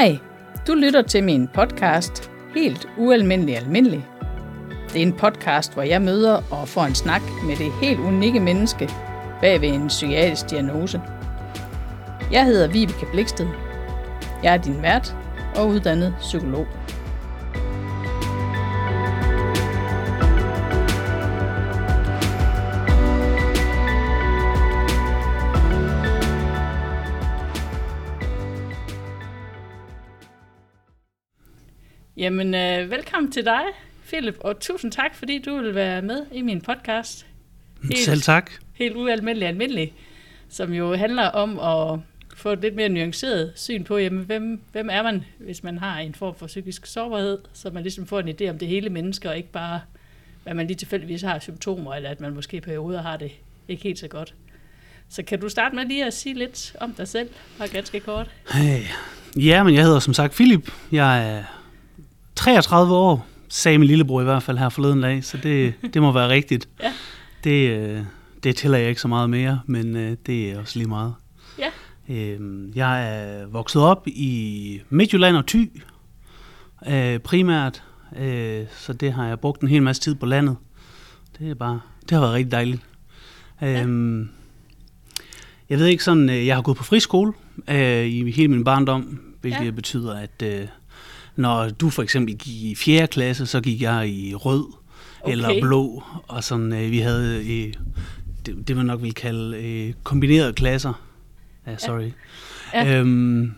Hej, du lytter til min podcast Helt Ualmindelig Almindelig. Det er en podcast, hvor jeg møder og får en snak med det helt unikke menneske bag ved en psykiatrisk diagnose. Jeg hedder Vibeke Bliksted. Jeg er din vært og uddannet psykolog. Jamen, øh, velkommen til dig, Philip, og tusind tak, fordi du vil være med i min podcast. Helt, Selv tak. Helt ualmindelig almindelig, som jo handler om at få et lidt mere nuanceret syn på, jamen, hvem, hvem er man, hvis man har en form for psykisk sårbarhed, så man ligesom får en idé om det hele menneske, og ikke bare, hvad man lige tilfældigvis har symptomer, eller at man måske i perioder har det ikke helt så godt. Så kan du starte med lige at sige lidt om dig selv, og ganske kort? Hey. Ja, men jeg hedder som sagt Philip. Jeg er 33 år, sagde min lillebror i hvert fald her forleden dag, så det, det må være rigtigt. Ja. Det, øh, det tæller jeg ikke så meget mere, men øh, det er også lige meget. Ja. Øhm, jeg er vokset op i Midtjylland og Thy, øh, primært, så det har jeg brugt en hel masse tid på landet. Det er bare, det har været rigtig dejligt. Ja. Øhm, jeg ved ikke sådan, jeg har gået på friskole i hele min barndom, hvilket ja. betyder, at når du for eksempel gik i 4. klasse, så gik jeg i rød okay. eller blå, og sådan, øh, vi havde øh, det, det man nok vil kalde øh, kombinerede klasser. Ja, sorry. Ja. Ja. Øhm,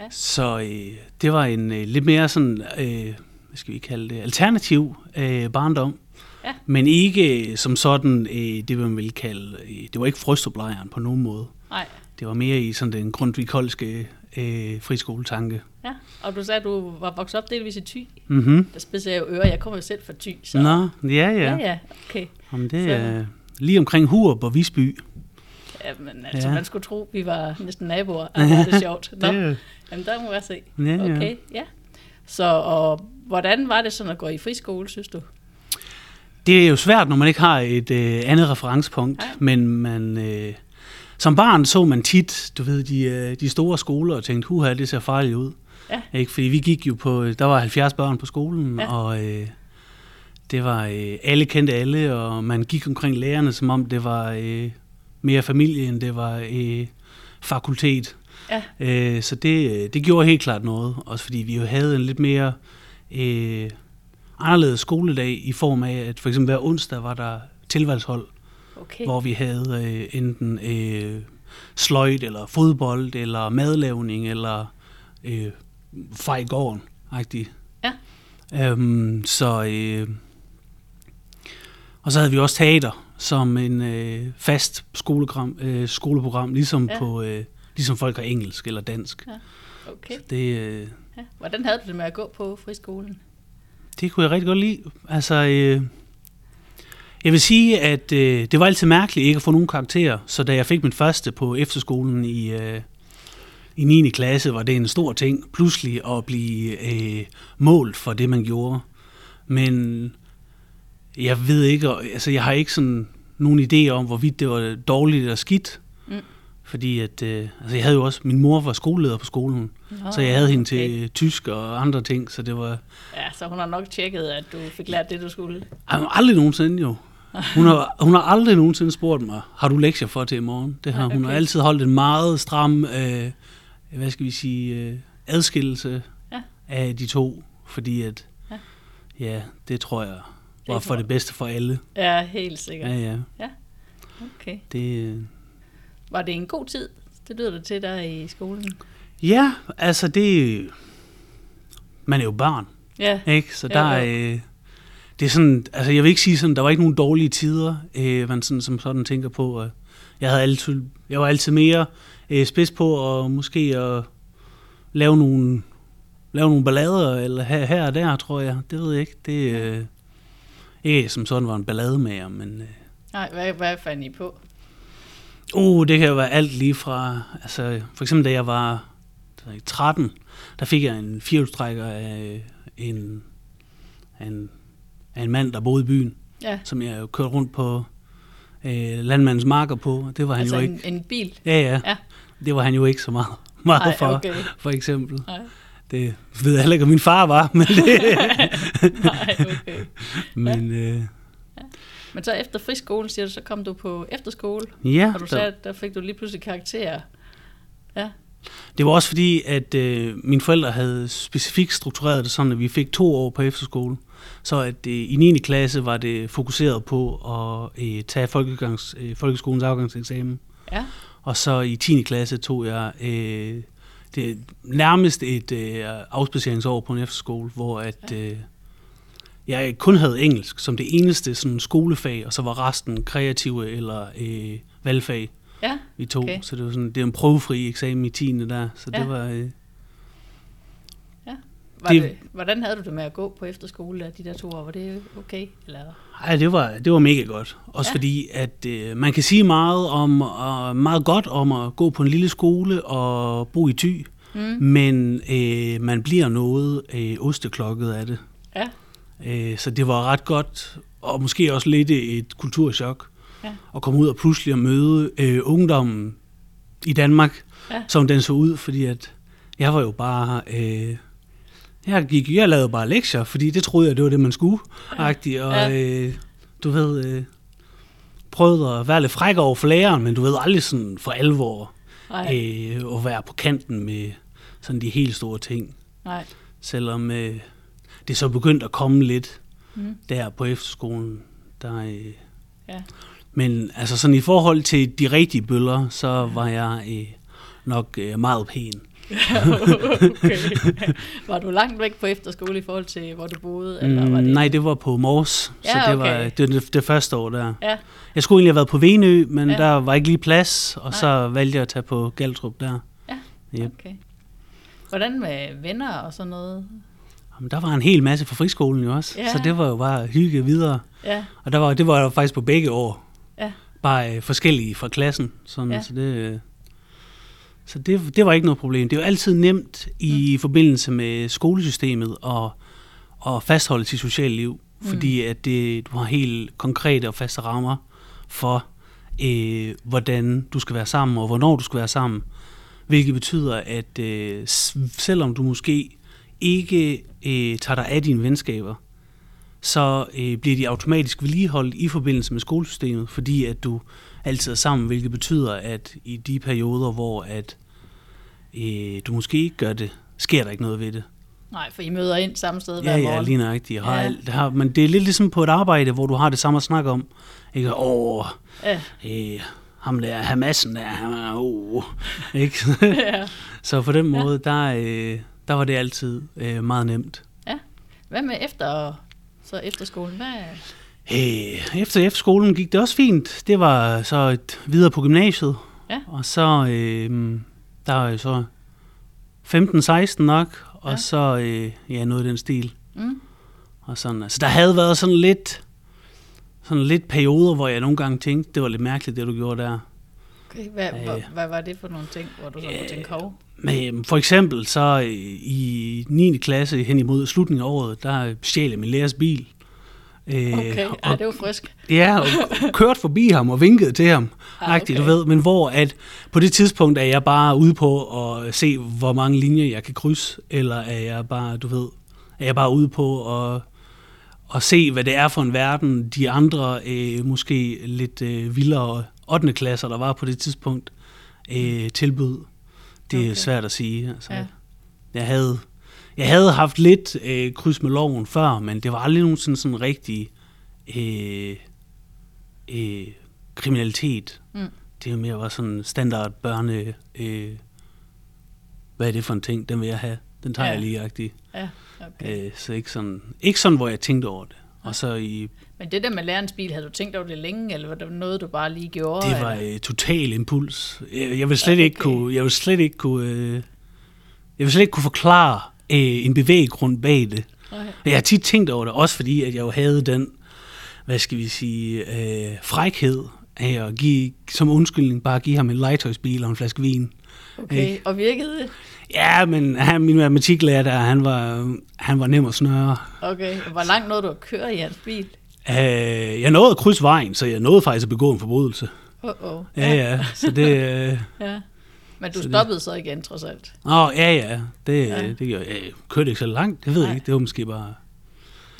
ja. Så øh, det var en øh, lidt mere sådan, øh, hvad skal vi kalde det, alternativ øh, barndom. Ja. Men ikke øh, som sådan, øh, det man vil kalde, øh, det var ikke frøstuplejren på nogen måde. Nej. Det var mere i sådan den grundvikolske øh, friskoletanke. Ja, og du sagde, at du var vokset op delvis i Thy. Mm-hmm. Der spidser jeg jo ører. Jeg kommer jo selv fra Thy. Så... Nå, ja, ja. Ja, ja, okay. Jamen, det er så... lige omkring Hurup og Visby. Ja, men altså, ja. man skulle tro, vi var næsten naboer. Ja, det er sjovt. Nå, det... Jamen, der må jeg se. Ja, ja. Okay, ja. Så, og hvordan var det sådan at gå i friskole, synes du? Det er jo svært, når man ikke har et øh, andet referencepunkt, ja. men man... Øh, som barn så man tit, du ved, de, øh, de store skoler og tænkte, huha, det ser farligt ud. Ja. Ikke? Fordi vi gik jo på, der var 70 børn på skolen, ja. og øh, det var, øh, alle kendte alle, og man gik omkring lærerne, som om det var øh, mere familie, end det var øh, fakultet. Ja. Øh, så det, øh, det gjorde helt klart noget, også fordi vi jo havde en lidt mere øh, anderledes skoledag i form af, at for eksempel hver onsdag var der tilvalgshold okay. hvor vi havde øh, enten øh, sløjt, eller fodbold, eller madlavning, eller øh, fej gården -agtigt. Ja. Øhm, så, øh, og så havde vi også teater som en øh, fast skolegram, øh, skoleprogram, ligesom, ja. på, øh, ligesom folk har engelsk eller dansk. Ja. Okay. Så det, øh, ja. Hvordan havde du det med at gå på friskolen? Det kunne jeg rigtig godt lide. Altså, øh, jeg vil sige, at øh, det var altid mærkeligt ikke at få nogen karakterer, så da jeg fik min første på efterskolen i, øh, i 9. klasse, var det en stor ting pludselig at blive øh, målt for det, man gjorde. Men jeg ved ikke, altså jeg har ikke sådan nogen idé om, hvorvidt det var dårligt eller skidt. Mm. Fordi at, øh, altså jeg havde jo også, min mor var skoleleder på skolen, Nå, så jeg havde hende okay. til tysk og andre ting, så det var... Ja, så hun har nok tjekket, at du fik lært det, du skulle. Aldrig nogensinde jo. Hun har, hun har aldrig nogensinde spurgt mig, har du lektier for til i morgen? Det har, okay. Hun har altid holdt en meget stram, øh, hvad skal vi sige, øh, adskillelse ja. af de to, fordi at, ja, ja det tror jeg var for det bedste for alle. Ja, helt sikkert. Ja, ja. ja. Okay. Det, øh, var det en god tid? Det lyder det til dig i skolen. Ja, altså det... Man er jo barn. Ja. Ikke? Så der er... Øh, det er sådan, altså jeg vil ikke sige sådan, der var ikke nogen dårlige tider, øh, man sådan, som sådan tænker på. Øh, jeg, havde altid, jeg var altid mere øh, spids på at måske at lave nogle, lave nogle ballader, eller her, her og der, tror jeg. Det ved jeg ikke. Det øh, ikke som sådan var en ballade med men... Øh, Nej, hvad, hvad fandt I på? Uh, det kan jo være alt lige fra, altså for eksempel da jeg var 13, der fik jeg en firehjulstrækker af en, af en af en mand, der boede i byen, ja. som jeg jo kørte rundt på øh, landmandens marker på. Det var han altså jo en, ikke. en bil? Ja, ja, ja. Det var han jo ikke så meget, meget Ej, for, okay. for eksempel. Nej, Det ved jeg heller ikke, om min far var, men, det, nej, okay. men øh, Men så efter friskolen, siger du, så kom du på efterskole, ja, og du der, sagde, at der fik du lige pludselig karakterer. Ja, det var også fordi, at øh, mine forældre havde specifikt struktureret det sådan, at vi fik to år på efterskole. Så at øh, i 9. klasse var det fokuseret på at øh, tage folkegangs, øh, folkeskolens afgangseksamen. ja, Og så i 10. klasse tog jeg øh, det nærmest et øh, afspaceringsår på en efterskole, hvor at, øh, jeg kun havde engelsk som det eneste sådan, skolefag, og så var resten kreative eller øh, valgfag, ja. vi tog. Okay. Så det var, sådan, det var en prøvefri eksamen i 10. der, så Ja. det var... Øh, Var Det- det, hvordan havde du det med at gå på efterskole de der to år? Var det okay? Eller? Ej, det var, det var mega godt. Også Ja. fordi, at øh, man kan sige meget om og meget godt om at gå på en lille skole og bo i Thy, Mm. men øh, man bliver noget øh, osteklokket af det. Ja, Øh, så det var ret godt, og måske også lidt et kulturschok, Ja. at komme ud og pludselig at møde øh, ungdommen i Danmark, Ja. som den så ud, fordi at jeg var jo bare... Øh, jeg, gik, jeg lavede bare lektier, fordi det troede jeg, det var det, man skulle. Ja. Og Ja. øh, du ved, øh, prøvede at være lidt fræk over for læreren, men du ved aldrig sådan for alvor nej, øh, at være på kanten med sådan de helt store ting. nej. Selvom øh, det så begyndt at komme lidt Mm. der på efterskolen. Der, øh, Ja. Men altså sådan i forhold til de rigtige bøller, så var jeg øh, nok øh, meget pæn. okay. Var du langt væk på efterskole i forhold til, hvor du boede? Eller var Mm, det... nej, det var på Mors, så Ja, det var okay. det, var det, det første år der. Ja, Jeg skulle egentlig have været på Venø, men Ja. der var ikke lige plads, og Nej. så valgte jeg at tage på Galtrup der. Ja. Yep. okay. Hvordan med venner og sådan noget? Jamen, der var en hel masse fra friskolen jo også, Ja. så det var jo bare hygge videre. Ja, Og der var, det var jo faktisk på begge år. Ja. Bare øh, forskellige fra klassen. Sådan, ja. Så, det, øh, så det, det var ikke noget problem. Det er jo altid nemt i mm. forbindelse med skolesystemet at, at fastholde sit sociale liv. Mm. Fordi at det, du har helt konkrete og faste rammer for, øh, hvordan du skal være sammen og hvornår du skal være sammen. Hvilket betyder, at øh, selvom du måske ikke øh, tager dig af dine venskaber, så øh, bliver de automatisk vedligeholdt i forbindelse med skolesystemet, fordi at du altid er sammen, hvilket betyder, at i de perioder, hvor at øh, du måske ikke gør det, sker der ikke noget ved det. nej, for I møder ind samme sted hver Ja, ja, morgen. lige nøjagtigt. Har Ja. ja. alt, har, men det er lidt ligesom på et arbejde, hvor du har det samme at snakke om. Ikke? Åh, Ja, øh, ham der, Hamassen der, han er, åh, ikke? ja. Så på den Ja. måde, der, øh, der var det altid øh, meget nemt. Hvad med efter, så efterskolen? Hvad? Øh, efter efterskolen gik det også fint. Det var så et videre på gymnasiet. Ja. Og så, øh, der var jo så 15-16 nok, og Ja. så, øh, ja, noget i den stil. Mm. Og sådan, altså, der havde været sådan lidt, sådan lidt perioder, hvor jeg nogle gange tænkte, det var lidt mærkeligt, det du gjorde der. Okay, hvad, Øh. hvad, hvad var det for nogle ting, hvor du så Øh, tænke, hov? Men for eksempel så øh, i 9. klasse hen imod slutningen af året, der stjal jeg min lærers bil. Øh, Okay, ja, og, det var frisk. ja, og kørte forbi ham og vinkede til ham. Ah, okay. du ved, men hvor at på det tidspunkt er jeg bare ude på at se, hvor mange linjer jeg kan krydse, eller er jeg bare, du ved, er jeg bare ude på at, at se, hvad det er for en verden, de andre, øh, måske lidt øh, vildere 8. klasser, der var på det tidspunkt, øh, tilbød. Det er Okay. svært at sige. Altså, Ja. ja. Jeg havde jeg havde haft lidt øh, kryds med loven før, men det var aldrig nogensinde sådan rigtig øh, øh, kriminalitet. Mm. Det er mere var sådan standard børne... Øh, hvad er det for en ting? Den vil jeg have. Den tager Ja. jeg lige agtig. Ja, okay. Øh, så ikke sådan, ikke sådan, hvor jeg tænkte over det. Og så i, Men det der med lærerens bil, havde du tænkt over det længe, eller var det noget, du bare lige gjorde? det var eller? øh, total impuls. Jeg, jeg vil slet Ja, ikke okay. kunne, jeg vil slet ikke kunne, øh, jeg vil slet ikke kunne forklare øh, en bevæggrund bag det. Men Jeg har tit tænkt over det, også fordi at jeg jo havde den, hvad skal vi sige, øh, frækhed af at give, som undskyldning bare give ham en legetøjsbil og en flaske vin. Okay, og virkede det? Ja, men han, min matematiklærer der, han var, han var nem at snøre. Okay, hvor langt nåede du at køre i hans bil? Øh, jeg nåede at krydse vejen, så jeg nåede faktisk at begå en forbrydelse. Uh -oh. Ja, ja, så det, øh, ja. Men du Så det- stoppede så igen, trods alt. Åh, ja, ja. Det, Ja. det gør jeg. Jeg kørte ikke så langt, det ved Nej. jeg ikke. Det var måske bare...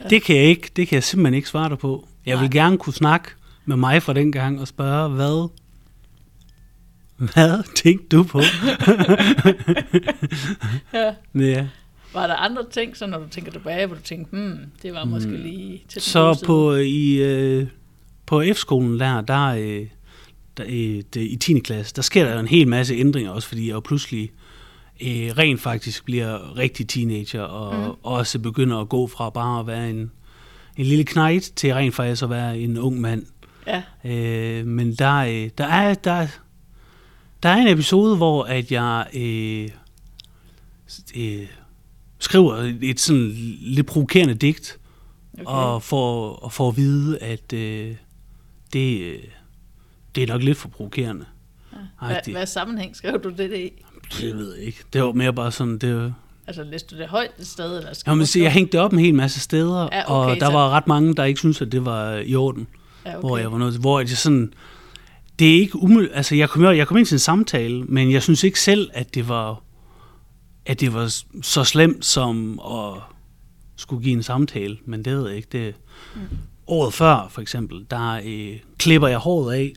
Ja. Det kan jeg ikke. Det kan jeg simpelthen ikke svare dig på. Jeg vil Nej. gerne kunne snakke med mig fra den gang og spørge, hvad... Hvad tænkte du på? Ja. ja. Var der andre ting, så når du tænker tilbage, hvor du tænkte, hmm, det var måske Hmm. lige til Så på, i, øh, på F-skolen der, der, øh, der det, i 10. klasse, der sker der en hel masse ændringer også, fordi jeg jo pludselig øh, rent faktisk bliver rigtig teenager, og mm. også begynder at gå fra bare at være en, en lille knejt til rent faktisk at være en ung mand. Ja, Øh, men der, øh, der, er, der, der er en episode, hvor at jeg øh, øh, skriver et, et sådan lidt provokerende digt, okay. og får, og får at vide, at øh, det, øh, det er nok lidt for provokerende. Hvad, Ej, det, hvad sammenhæng skrev du det i? det ved jeg ikke. Det var mere bare sådan, det var, Altså, læste du det højt et sted? Eller må du sige, jeg hængte det op en hel masse steder, Ja, okay, og der så- var ret mange, der ikke syntes, at det var i orden. ja, okay. hvor jeg var til, hvor jeg sådan, det er ikke umuligt, altså jeg kom, jeg kom ind til en samtale, men jeg synes ikke selv, at det var, at det var så slemt som at skulle give en samtale, men det ved jeg ikke. Det, Mm. Året før, for eksempel, der øh, klipper jeg håret af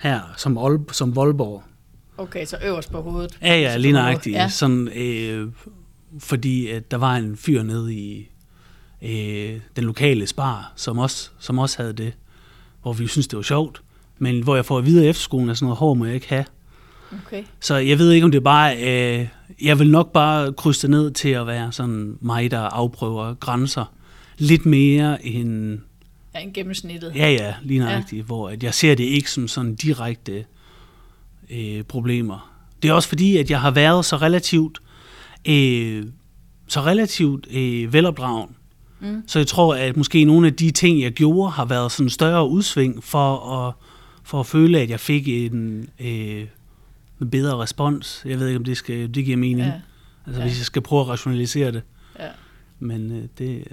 her, som, Ol- som Voldborg. Okay, så øverst på hovedet. Ja, ja, lige nøjagtigt. Ja. Sådan, øh, fordi at der var en fyr nede i øh, den lokale spar, som også, som også havde det, hvor vi synes det var sjovt. Men hvor jeg får at vide af efterskolen, at sådan noget hår må jeg ikke have. Okay. Så jeg ved ikke, om det er bare... Øh, jeg vil nok bare krydse det ned til at være sådan mig, der afprøver grænser. Lidt mere end... Ja, en gennemsnittet. Ja, ja, lige nøjagtigt. Ja. Hvor at jeg ser det ikke som sådan direkte øh, problemer. Det er også fordi, at jeg har været så relativt... Øh, så relativt øh, velopdragen. Mm. Så jeg tror, at måske nogle af de ting, jeg gjorde, har været sådan større udsving for at, for at føle, at jeg fik en, øh, en bedre respons. Jeg ved ikke, om det, skal, det giver mening. Ja. Altså, ja. hvis jeg skal prøve at rationalisere det. ja. Men øh, det...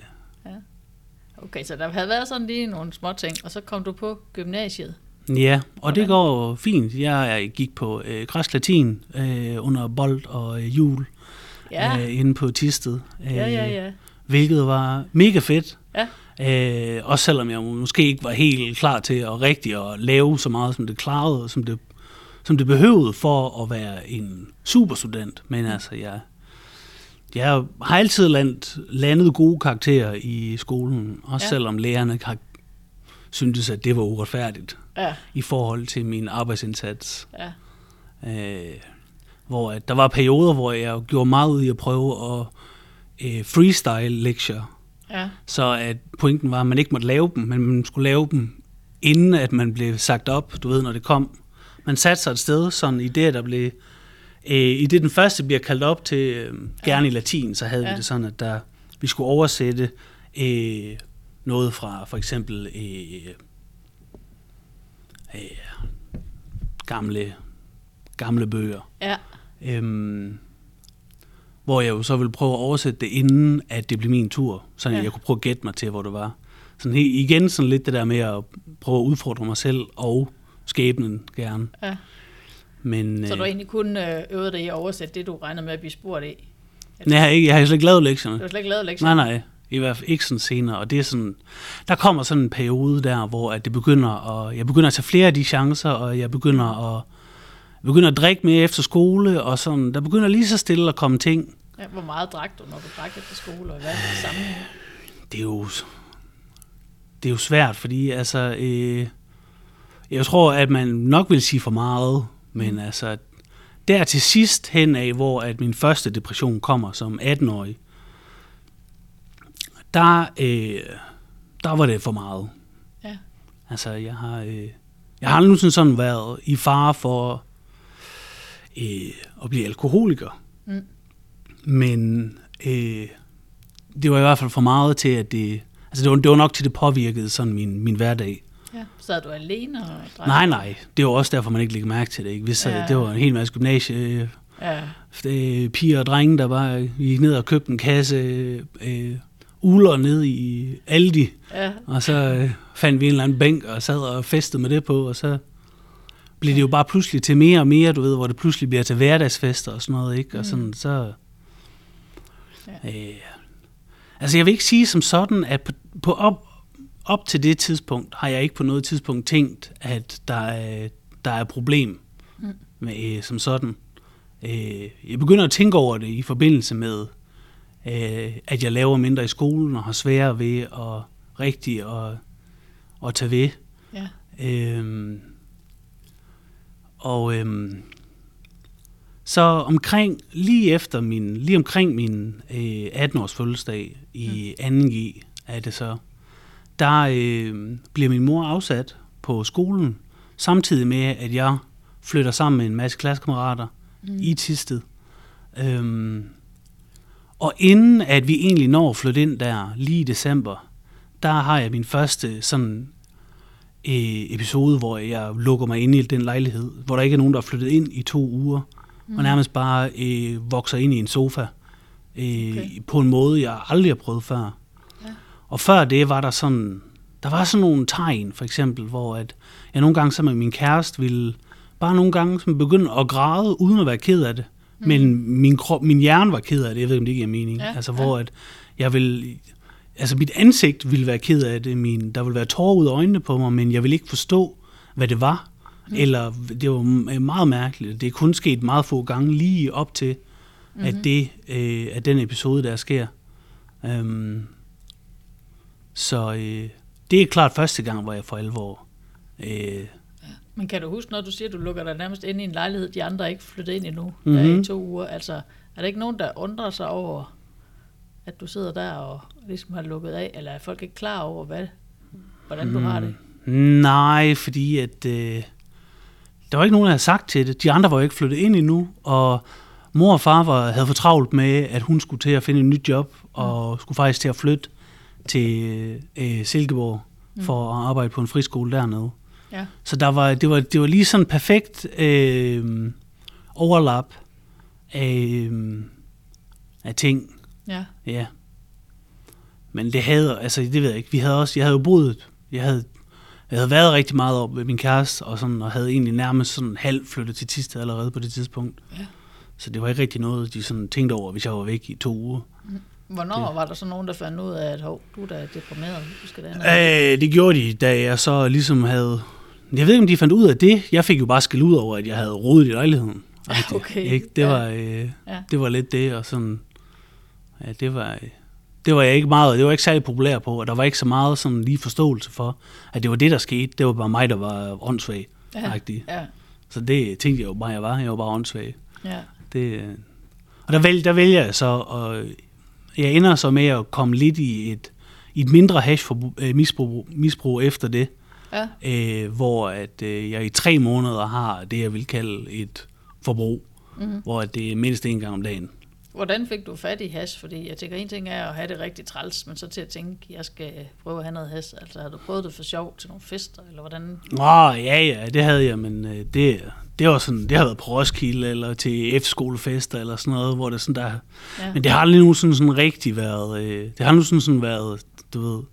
Okay, så der havde været sådan lige nogle små ting, og så kom du på gymnasiet. Ja, og Hvordan? det går fint. Jeg gik på øh, græsk latin øh, under bold og øh, jul Ja, øh, inde på Tisted. Øh, ja, ja, ja. Hvilket var mega fedt. Ja. Øh, også selvom jeg måske ikke var helt klar til at rigtig at lave så meget, som det klarede, som det, som det behøvede for at være en superstudent. Men altså, jeg, jeg har altid landet, landet gode karakterer i skolen, også Ja. selvom lærerne har syntes, at det var uretfærdigt Ja, i forhold til min arbejdsindsats. ja. Øh, hvor at der var perioder, hvor jeg gjorde meget ud i at prøve at øh, freestyle lektier. Ja, Så at pointen var, at man ikke måtte lave dem, men man skulle lave dem, inden at man blev sagt op, du ved, når det kom. Man satte sig et sted, sådan i det, der blev... Øh, I det, den første bliver kaldt op til, øh, gerne i latin, så havde Ja. vi det sådan, at der, vi skulle oversætte øh, noget fra for eksempel øh, øh, gamle, gamle bøger. ja, Øhm, hvor jeg jo så ville prøve at oversætte det, inden at det blev min tur, så Ja. jeg kunne prøve at gætte mig til, hvor det var. Sådan igen sådan lidt det der med at prøve at udfordre mig selv og skæbnen gerne. ja. Men Så du øh, egentlig kun øh, øvede dig i at oversætte det, du regner med at blive spurgt i? nej, jeg har, ikke, jeg har slet ikke lavet lektierne. Du har slet ikke lavet lektier? Nej, nej. I hvert fald ikke sådan senere. Og det er sådan, der kommer sådan en periode der, hvor at det begynder at, jeg begynder at tage flere af de chancer, og jeg begynder at, jeg begynder at drikke mere efter skole, og sådan, der begynder lige så stille at komme ting, Ja, hvor meget drak du, når du drak efter skole, og hvad er det samme? det er jo, det er jo svært, fordi altså, øh, jeg tror, at man nok vil sige for meget, men altså, der til sidst hen af, hvor at min første depression kommer som 18-årig, der, øh, der var det for meget. Ja. Altså, jeg har, øh, jeg har aldrig nogensinde sådan været i fare for øh, at blive alkoholiker. Mm. Men øh, det var i hvert fald for meget til, at det... Altså, det var, det var nok til, det påvirkede sådan min, min hverdag. Ja. Sad du alene og drak? Nej, nej. Det var også derfor, man ikke lægger mærke til det. Ikke? Hvis, Ja. ja. Det var en hel masse gymnasie... Ja, Øh, piger og drenge, der bare gik ned og købte en kasse øh, uler ned i Aldi. ja, Og så øh, fandt vi en eller anden bænk og sad og festede med det på, og så bliver det jo bare pludselig til mere og mere, du ved, hvor det pludselig bliver til hverdagsfester og sådan noget, ikke? Og sådan, så... Ja. Øh, altså, jeg vil ikke sige som sådan, at på, på op, op til det tidspunkt, har jeg ikke på noget tidspunkt tænkt, at der er, der er problem Mm. med, øh, som sådan. Øh, jeg begynder at tænke over det i forbindelse med, øh, at jeg laver mindre i skolen og har sværere ved at rigtig at, at tage ved. Ja. Øhm, og øhm, så omkring, lige efter min, lige omkring min øh, 18-års fødselsdag i 2G, er det så, der øh, bliver min mor afsat på skolen, samtidig med, at jeg flytter sammen med en masse klassekammerater mm. i Tisted. Øhm, og inden at vi egentlig når at flytte ind der, lige i december, der har jeg min første sådan øh, episode, hvor jeg lukker mig ind i den lejlighed, hvor der ikke er nogen, der er flyttet ind i to uger, mm. og nærmest bare øh, vokser ind i en sofa, øh, Okay. på en måde, jeg aldrig har prøvet før. Ja. Og før det var der sådan, der var sådan nogle tegn, for eksempel, hvor at jeg nogle gange sammen med min kæreste ville bare nogle gange som begynde at græde, uden at være ked af det. Mm. Men min, krop, min hjerne var ked af det, jeg ved ikke, om det giver mening. Ja, altså, ja. hvor at jeg vil, altså mit ansigt ville være ked af det, min, der ville være tårer ud af øjnene på mig, men jeg ville ikke forstå, hvad det var. Mm. Eller det var meget mærkeligt. Det er kun sket meget få gange lige op til, mm-hmm. at, det, øh, at den episode der sker. Øhm, så øh, det er klart første gang, hvor jeg for alvor... Øh, Men kan du huske, når du siger, at du lukker dig nærmest ind i en lejlighed, de andre er ikke flyttet ind endnu, mm-hmm. der er Mhm. i to uger. Altså, er der ikke nogen, der undrer sig over, at du sidder der og ligesom har lukket af, eller er folk ikke klar over, hvad, hvordan du har det? nej, fordi at... Øh, der var ikke nogen, der havde sagt til det. De andre var jo ikke flyttet ind endnu, og mor og far var, havde for travlt med, at hun skulle til at finde et nyt job, og skulle faktisk til at flytte til øh, Silkeborg for at arbejde på en friskole dernede. Ja. Så der var, det, var, det var lige sådan perfekt øh, overlap af, øh, af ting. Ja. Ja. Men det havde, altså det ved jeg ikke, vi havde også, jeg havde jo boet, jeg havde, jeg havde været rigtig meget op med min kæreste, og, sådan, og havde egentlig nærmest sådan halv flyttet til Tisted allerede på det tidspunkt. Ja. Så det var ikke rigtig noget, de sådan tænkte over, hvis jeg var væk i to uger. Hvornår det. var der så nogen, der fandt ud af, at hov, du er da deprimeret, du skal da Øh, det gjorde de, da jeg så ligesom havde... Jeg ved ikke, om de fandt ud af det. Jeg fik jo bare skæld ud over, at jeg havde rodet i lejligheden. Rigtig, Okay, Ikke? Det, ja. var, øh, Ja. det var lidt det, og sådan... Ja, det var, det var jeg ikke meget, det var ikke særlig populær på, og der var ikke så meget sådan lige forståelse for, at det var det, der skete. Det var bare mig, der var åndssvag. Ja. rigtig. Ja. Så det tænkte jeg jo bare, jeg var. Jeg var bare åndssvag. Ja. Det, øh, og der, vælger, der vælger jeg så, og jeg ender så med at komme lidt i et, i et mindre hash-misbrug misbrug efter det, Ja. øh, hvor at, øh, jeg i tre måneder har det, jeg vil kalde et forbrug, Mhm. hvor at det er mindst en gang om dagen. Hvordan fik du fat i hash? Fordi jeg tænker, en ting er at have det rigtig træls, men så til at tænke, jeg skal prøve at have noget hash. Altså har du prøvet det for sjov til nogle fester, eller hvordan? Åh, ja, ja, det havde jeg, men øh, det, det var sådan, det har været på Roskilde, eller til F-skolefester, eller sådan noget, hvor det sådan der... Ja. Men det har aldrig nogensinde sådan rigtig været... Øh, det har nu sådan, sådan været, du ved,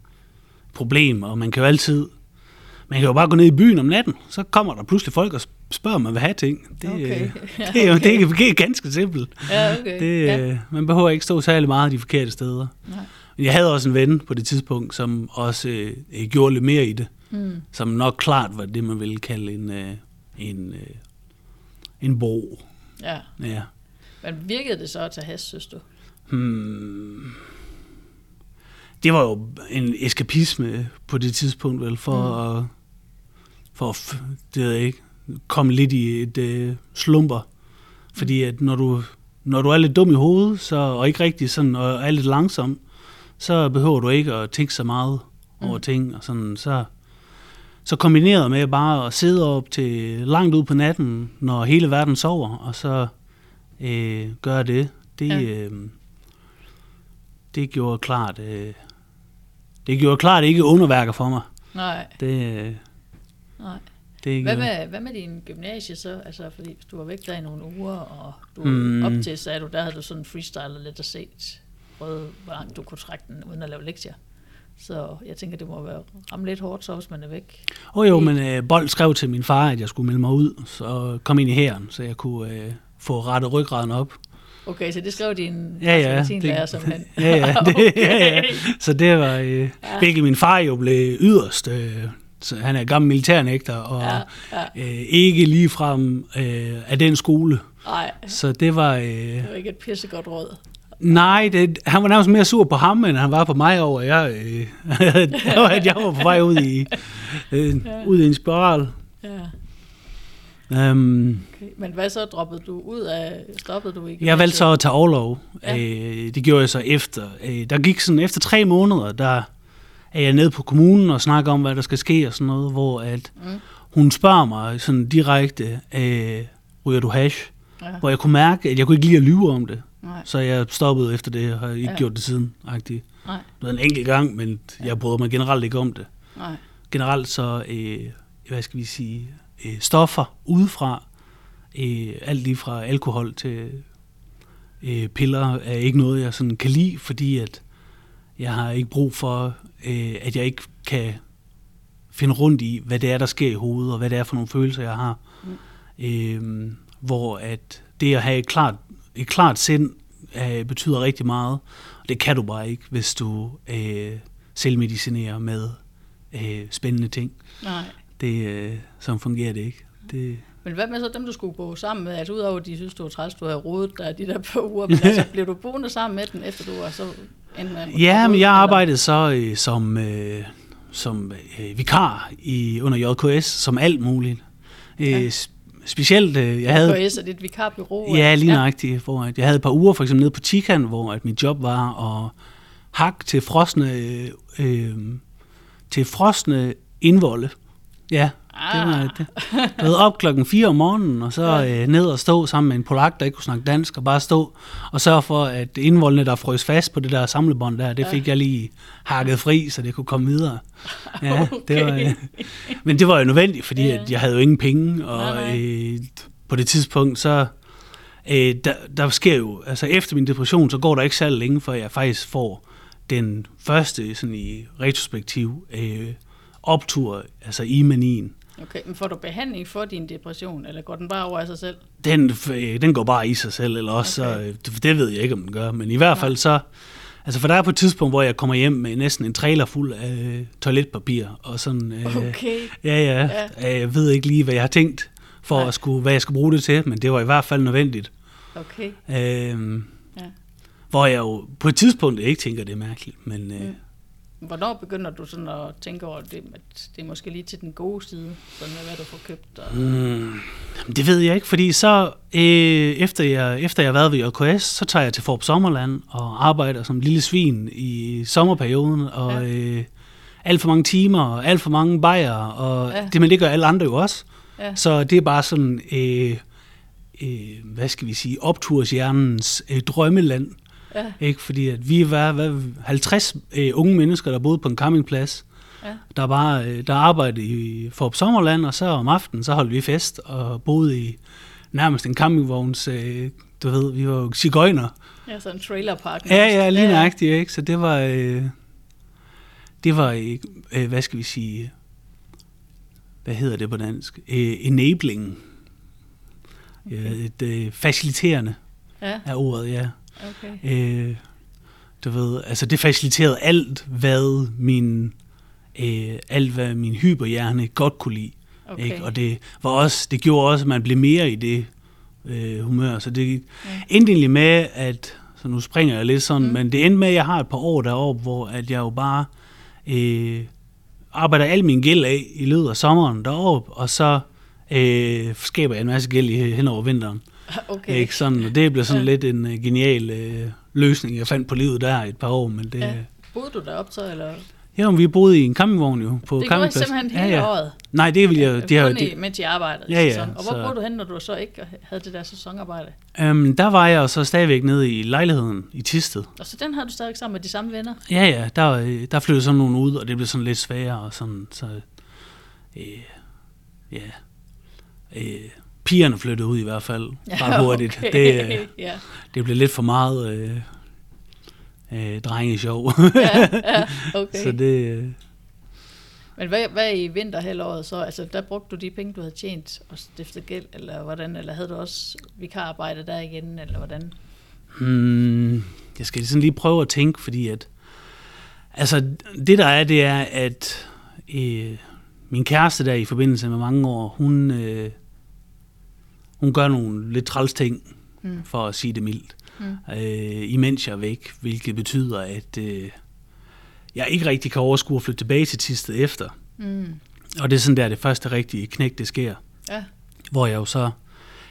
problem, og man kan jo altid... Man kan jo bare gå ned i byen om natten, så kommer der pludselig folk og spørger, om man vil have ting. Det, Okay. Ja, det, er jo, okay. det, er, det er ganske simpelt. Ja, okay. Det, ja. ja. Man behøver ikke stå særlig meget de forkerte steder. Nej. Jeg havde også en ven på det tidspunkt, som også øh, øh, gjorde lidt mere i det. Mm. Som nok klart var det, man ville kalde en, øh, en, øh, en bro. ja. Ja. Men virkede det så at tage hash, synes du? Hmm. Det var jo en eskapisme på det tidspunkt, vel, for mm. at, for at, det ved jeg ikke, komme lidt i et øh, slumper. Fordi at når du, når du er lidt dum i hovedet, så, og ikke rigtig sådan, og er lidt langsom, så behøver du ikke at tænke så meget over Mm. ting, og sådan, så, så kombineret med bare at sidde op til langt ud på natten, når hele verden sover, og så øh, gøre det, det, Ja. ja. øh, det gjorde klart, øh, det gjorde klart ikke underværker for mig. Nej, Det, øh, nej. det Hvad gjorde- med, hvad med din gymnasie så? Altså, fordi hvis du var væk der i nogle uger, og du Mm. op til, sagde du, der havde du sådan freestylet lidt og set, prøvet, hvor langt du kunne trække den, uden at lave lektier. Så jeg tænker, det må være ramme lidt hårdt, så hvis man er væk. Åh oh, jo, men øh, Bold skrev til min far, at jeg skulle melde mig ud, så kom ind i hæren, så jeg kunne øh, få rettet ryggraden op. Okay, så det skrev din Ja, ja, det, det- lærer simpelthen. Ja, ja, det, okay. ja, ja. Så det var, øh, Ja. hvilket min far jo blev yderst. Øh, så han er gammel militærnægter, og Ja, ja. øh, ikke ligefrem øh, af den skole. Nej, Så det var... Øh, det var ikke et pissegodt råd. nej, det, han var nærmest mere sur på ham, end han var på mig over, jeg, øh, at jeg var på vej ud i, øh, ud i en spiral. Ja, Um, okay. Men hvad så droppede du ud af, stoppede du ikke? jeg valgte så at tage overlov. Ja. Øh, det gjorde jeg så efter. Øh, der gik sådan, efter tre måneder, der er jeg nede på kommunen og snakker om, hvad der skal ske og sådan noget, hvor at Mm. hun spørger mig sådan direkte, øh, ryger du hash? Ja, Hvor jeg kunne mærke, at jeg kunne ikke lide at lyve om det. nej, Så jeg stoppede efter det, og har ikke Ja. ja. gjort det siden. -agtigt. nej, Det var en enkelt gang, men jeg bryder mig generelt ikke om det. nej. Generelt så, øh, hvad skal vi sige, øh, stoffer udefra, øh, alt lige fra alkohol til øh, piller, er ikke noget, jeg sådan kan lide, fordi at jeg har ikke brug for, øh, at jeg ikke kan finde rundt i, hvad det er, der sker i hovedet, og hvad det er for nogle følelser, jeg har. Mm. Øh, hvor at det at have et klart, et klart sind øh, betyder rigtig meget, og det kan du bare ikke, hvis du øh, selvmedicinerer med øh, spændende ting. nej. Det, øh, sådan fungerer det ikke. Det, Men hvad med så dem, du skulle bo sammen med? Altså udover, at de synes, du var træls, du havde rodet der de der par uger, men altså, blev du boende sammen med den, efter du var så måtte ja, men jeg arbejdede så øh, som, øh, som øh, vikar i, under JKS, som alt muligt. Øh, Ja. Specielt, øh, jeg havde... KS er det et vikarbyrå? Ja, lige ja. nøjagtigt. Hvor jeg havde et par uger for eksempel nede på Tikan, hvor at mit job var at hakke til frosne, øh, øh, til frosne indvolde. Ja, det var Ah. det. Jeg var op klokken 4 om morgenen, og så Ja. øh, ned og stå sammen med en polak, der ikke kunne snakke dansk, og bare stå og sørge for, at indvoldene, der frøs fast på det der samlebånd der, det fik jeg lige hakket fri, så det kunne komme videre. Ja, det var, Okay. øh, men det var jo nødvendigt, fordi Ja. at jeg havde jo ingen penge, og Nej, nej. øh, på det tidspunkt, så øh, der, der sker jo, altså efter min depression, så går der ikke særlig længe, før jeg faktisk får den første sådan i retrospektiv øh, optur, altså i manien. Okay, men får du behandling for din depression, eller går den bare over af sig selv? Den, øh, den går bare i sig selv, eller også Okay. så, øh, det, det ved jeg ikke, om den gør, men i hvert fald så, altså for der er på et tidspunkt, hvor jeg kommer hjem med næsten en trailer fuld af øh, toiletpapir, og sådan, øh, Okay. ja, ja, ja, jeg ved ikke lige, hvad jeg har tænkt, for Nej. at skulle, hvad jeg skulle bruge det til, men det var i hvert fald nødvendigt. Okay. Øhm, Ja. Hvor jeg jo på et tidspunkt ikke tænker, det er mærkeligt, men øh, Mm. Hvornår begynder du sådan at tænke over det, at det er måske lige til den gode side, sådan med hvad du får købt? Og... Mm, det ved jeg ikke, fordi så øh, efter, jeg, efter jeg har været ved JKS, så tager jeg til Forp Sommerland og arbejder som lille svin i sommerperioden, og Ja. øh, alt for mange timer, og alt for mange bajer, og Ja. det, men det gør alle andre jo også. Ja. Så det er bare sådan, øh, øh, hvad skal vi sige, opturshjernens øh, drømmeland. Ja. Ikke? Fordi at vi var hvad, 50 øh, unge mennesker, der boede på en campingplads, Ja. der bare øh, der arbejdede i Forop Sommerland, og så om aftenen, så holdt vi fest og boede i nærmest en campingvogns, øh, du ved, vi var jo cigøjner. Ja, sådan en trailerpark. Ja, ja, lige nøjagtigt, ikke? Så det var, øh, det var, øh, øh, hvad skal vi sige, hvad hedder det på dansk? Øh, enabling. Okay. Ja, et øh, faciliterende Ja, er ordet, ja. Okay. Øh, du ved, altså det faciliterede alt, hvad min, øh, alt hvad min hyperhjerne godt kunne lide. okay. Ikke? Og det, var også, det gjorde også, at man blev mere i det øh, humør. Så det Ja. endte egentlig med, at, så nu springer jeg lidt sådan, Mm. men det endte med, at jeg har et par år deroppe, hvor at jeg jo bare øh, arbejder al min gæld af i løbet af sommeren deroppe, og så øh, skaber jeg en masse gæld i, hen over vinteren. okay. Ikke sådan, og det blev sådan Ja. lidt en uh, genial uh, løsning, jeg fandt på livet der et par år, men det... Ja. Boede du deroppe så, eller? ja, vi boede i en campingvogn jo, på Det gjorde simpelthen hele ja, ja. året? Nej, det vil jeg... Det har, det, mens I arbejdede Ja, ja, sæson. Og hvor så- boede du hen, når du så ikke havde det der sæsonarbejde? um, der var jeg så stadigvæk nede i lejligheden i Tisted. Og så den havde du stadig sammen med de samme venner? Ja, ja, der, øh, der flyttede sådan nogen ud, og det blev sådan lidt sværere, og sådan, så... Øh, ja... Øh, pigerne flyttede ud i hvert fald, ret hurtigt. okay. Det, øh, ja. det blev lidt for meget... Øh, øh, drengesjov. Ja, ja, okay. så det, øh, Men hvad, hvad i vinterhalvåret så? Altså, der brugte du de penge, du havde tjent og stiftet gæld, eller hvordan? Eller havde du også vikararbejde der igen, eller hvordan? Hmm, jeg skal sådan lige prøve at tænke, fordi at, altså det der er, det er, at øh, min kæreste der i forbindelse med mange år, hun, øh, hun gør nogle lidt træls ting, Mm. for at sige det mildt, Mm. øh, imens jeg er væk, hvilket betyder, at øh, jeg ikke rigtig kan overskue at flytte tilbage til Tisted efter. Mm. Og det er sådan der, det første rigtige knæk, det sker. Ja. Hvor jeg jo så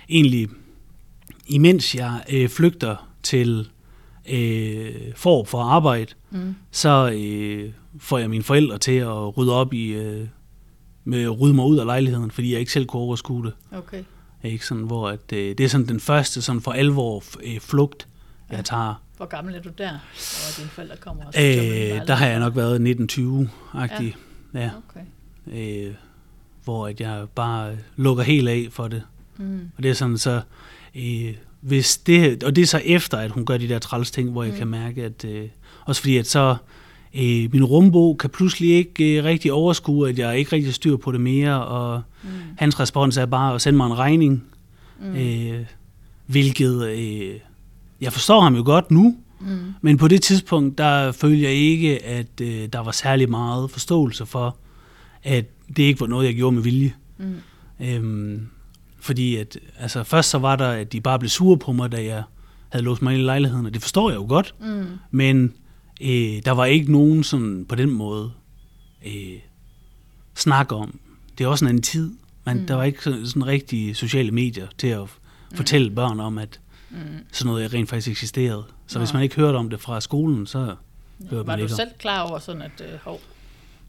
egentlig, imens jeg øh, flygter til øh, for for arbejde, Mm. så øh, får jeg mine forældre til at rydde op i, øh, med at rydde mig ud af lejligheden, fordi jeg ikke selv kunne overskue det. Okay. Ikke sådan, hvor at, øh, det er sådan den første sådan for alvor øh, flugt, jeg tager. Hvor gammel er du der, hvor dine forældre kommer? Og så køber din Øh, der har jeg nok været 1920-agtig, ja. ja. Okay. Øh, hvor at jeg bare lukker helt af for det. Mm. Og det er sådan så, øh, hvis det, og det er så efter, at hun gør de der træls ting, hvor jeg Mm. kan mærke, at øh, også fordi at så, øh, min rumbo kan pludselig ikke øh, rigtig overskue, at jeg ikke rigtig styr på det mere, og Mm. hans respons er bare at sende mig en regning, Mm. øh, hvilket, øh, jeg forstår ham jo godt nu, Mm. men på det tidspunkt, der følte jeg ikke, at øh, der var særlig meget forståelse for, at det ikke var noget, jeg gjorde med vilje. Mm. Øhm, fordi at, altså først så var der, at de bare blev sure på mig, da jeg havde låst mig ind i lejligheden, og det forstår jeg jo godt, Mm. men øh, der var ikke nogen sådan på den måde øh, snak om. Det er også en anden tid, men Mm. mm. der var ikke sådan, sådan rigtige sociale medier til at fortælle børn om, at Mm. sådan noget rent faktisk eksisterede. Så Nej. hvis man ikke hørte om det fra skolen, så hørte Var man du ikke om selv klar over sådan, at øh, hov,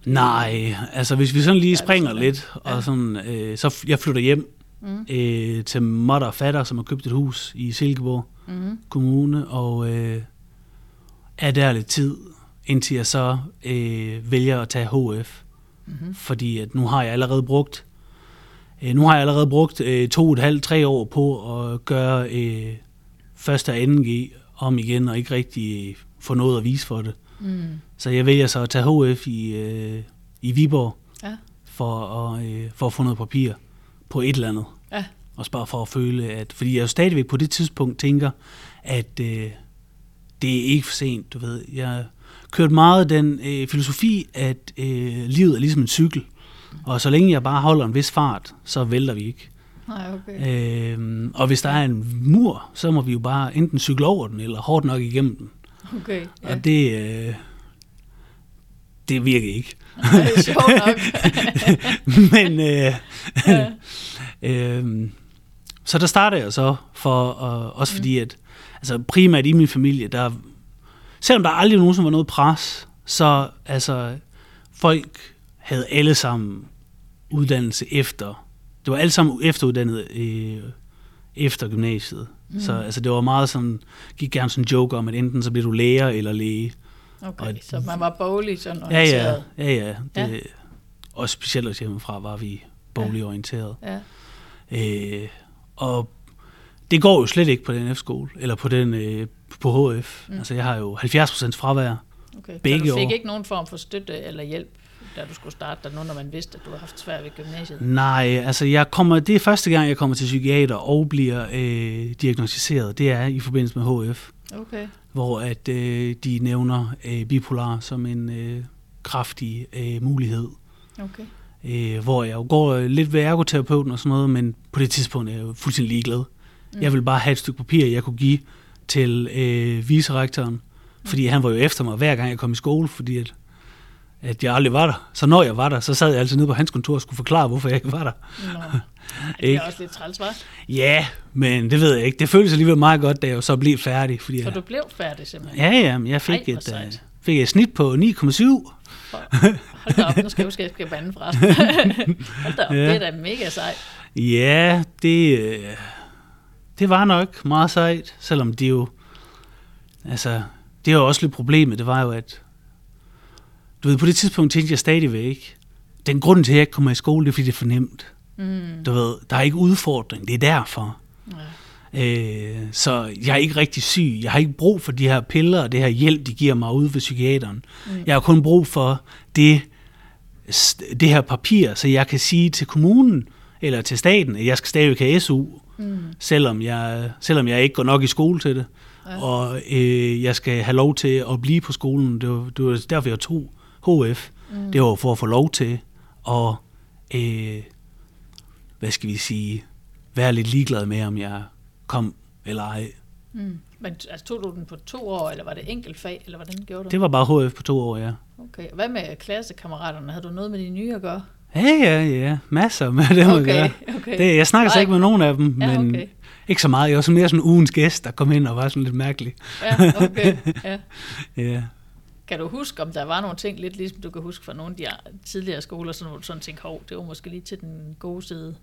Nej, altså hvis vi sådan lige Ja, springer sådan. lidt, Ja. og sådan, øh, så jeg flytter hjem mm. øh, til Motter og Fatter, som har købt et hus i Silkeborg Mm. Kommune, og øh, er der lidt tid, indtil jeg så øh, vælger at tage HF. Mm. Fordi at nu har jeg allerede brugt øh, nu har jeg allerede brugt øh, to og et halvt, tre år på at gøre øh, første og anden G om igen, og ikke rigtig øh, få noget at vise for det. Mm. Så jeg vælger så at tage HF i, øh, i Viborg, Ja. for at, øh, for at få noget papir på et eller andet. Ja. Også bare for at føle, at... Fordi jeg jo stadigvæk på det tidspunkt tænker, at øh, det er ikke for sent, du ved. Jeg kørt meget den øh, filosofi, at øh, livet er ligesom en cykel. Og så længe jeg bare holder en vis fart, så vælter vi ikke. Nej, okay. Øh, og hvis der er en mur, så må vi jo bare enten cykle over den, eller hårdt nok igennem den. Okay, Ja. Og det, øh, det virker ikke. det er nok. Men øh, ja. øh, så der starter jeg så for, øh, også fordi at, altså primært i min familie, der, selvom der aldrig nogensinde var noget pres, så altså, folk havde alle sammen uddannelse efter, det var alle sammen efteruddannet øh, efter gymnasiet. Mm. Så altså, det var meget sådan, gik gerne sådan en joke om, at enten så bliver du lærer eller læge. Okay, Og- så man var boglig sådan Ja, ja, orienteret. ja, ja. Det, Ja. ja. Og specielt også hjemmefra var vi bogligt orienteret. Ja. Øh, og det går jo slet ikke på den F-skole, eller på den øh, på HF. Mm. Altså jeg har jo 70% fravær. Okay. Begge så du fik år. ikke nogen form for støtte eller hjælp, da du skulle starte der, nu når man vidste, at du havde haft svært ved gymnasiet? Nej, altså jeg kommer, det er første gang, jeg kommer til psykiater og bliver øh, diagnostiseret. Det er i forbindelse med HF, Okay. hvor at øh, de nævner øh, bipolar som en øh, kraftig øh, mulighed. Okay. øh, hvor jeg jo går lidt ved ergoterapeuten og sådan noget, men på det tidspunkt er jeg jo fuldstændig ligeglad. Mm. Jeg vil bare have et stykke papir, jeg kunne give til øh, vicerektoren, fordi han var jo efter mig hver gang jeg kom i skole, fordi at, at jeg aldrig var der. Så når jeg var der, så sad jeg altid nede på hans kontor og skulle forklare, hvorfor jeg ikke var der. Nå. Det er også lidt træls, var? Ja, men det ved jeg ikke. Det føltes alligevel meget godt, da jeg så blev færdig. Fordi Så jeg, du blev færdig simpelthen? ja, ja, men jeg fik, Ej, et, uh, fik et snit på 9,7. Hold da op, nu skal jeg huske, at jeg skal bande fra Hold da op, Ja. det er da mega sejt. Ja, det, øh, det var nok meget sejt, selvom det jo, altså, det jo også lidt problemet, det var jo, at, du ved, på det tidspunkt tænkte jeg stadigvæk, den grund til, at jeg ikke kommer i skole, det er, fordi det er for nemt. Mm. Du ved, der er ikke udfordring, det er derfor. Øh, så jeg er ikke rigtig syg. Jeg har ikke brug for de her piller og det her hjælp, de giver mig ude ved psykiateren. Mm. Jeg har kun brug for det, det her papir, så jeg kan sige til kommunen eller til staten, at jeg skal stadigvæk have SU, mm. selvom, jeg, selvom jeg ikke går nok i skole til det. Ja. Og øh, jeg skal have lov til at blive på skolen. Det var, det var derfor, jeg tog HF. Mm. Det var for at få lov til at, øh, hvad skal vi sige, være lidt ligeglad med, om jeg kom eller ej. Mm. Men altså, tog du den på to år, eller var det enkelt fag, eller hvordan gjorde du det? var bare HF på to år, ja. Okay. Hvad med klassekammeraterne? Havde du noget med de nye at gøre? Ja, ja, ja. Masser med det, okay, gøre. Okay. Det, jeg snakker så ikke med nogen af dem, ja, men okay. ikke så meget. Jeg var så mere sådan ugens gæst, der kom ind og var sådan lidt mærkelig. Ja, okay. Ja. ja. Kan du huske, om der var nogle ting, lidt ligesom du kan huske fra nogle af de tidligere skoler, sådan, hvor du sådan tænkte, hov, det var måske lige til den gode side?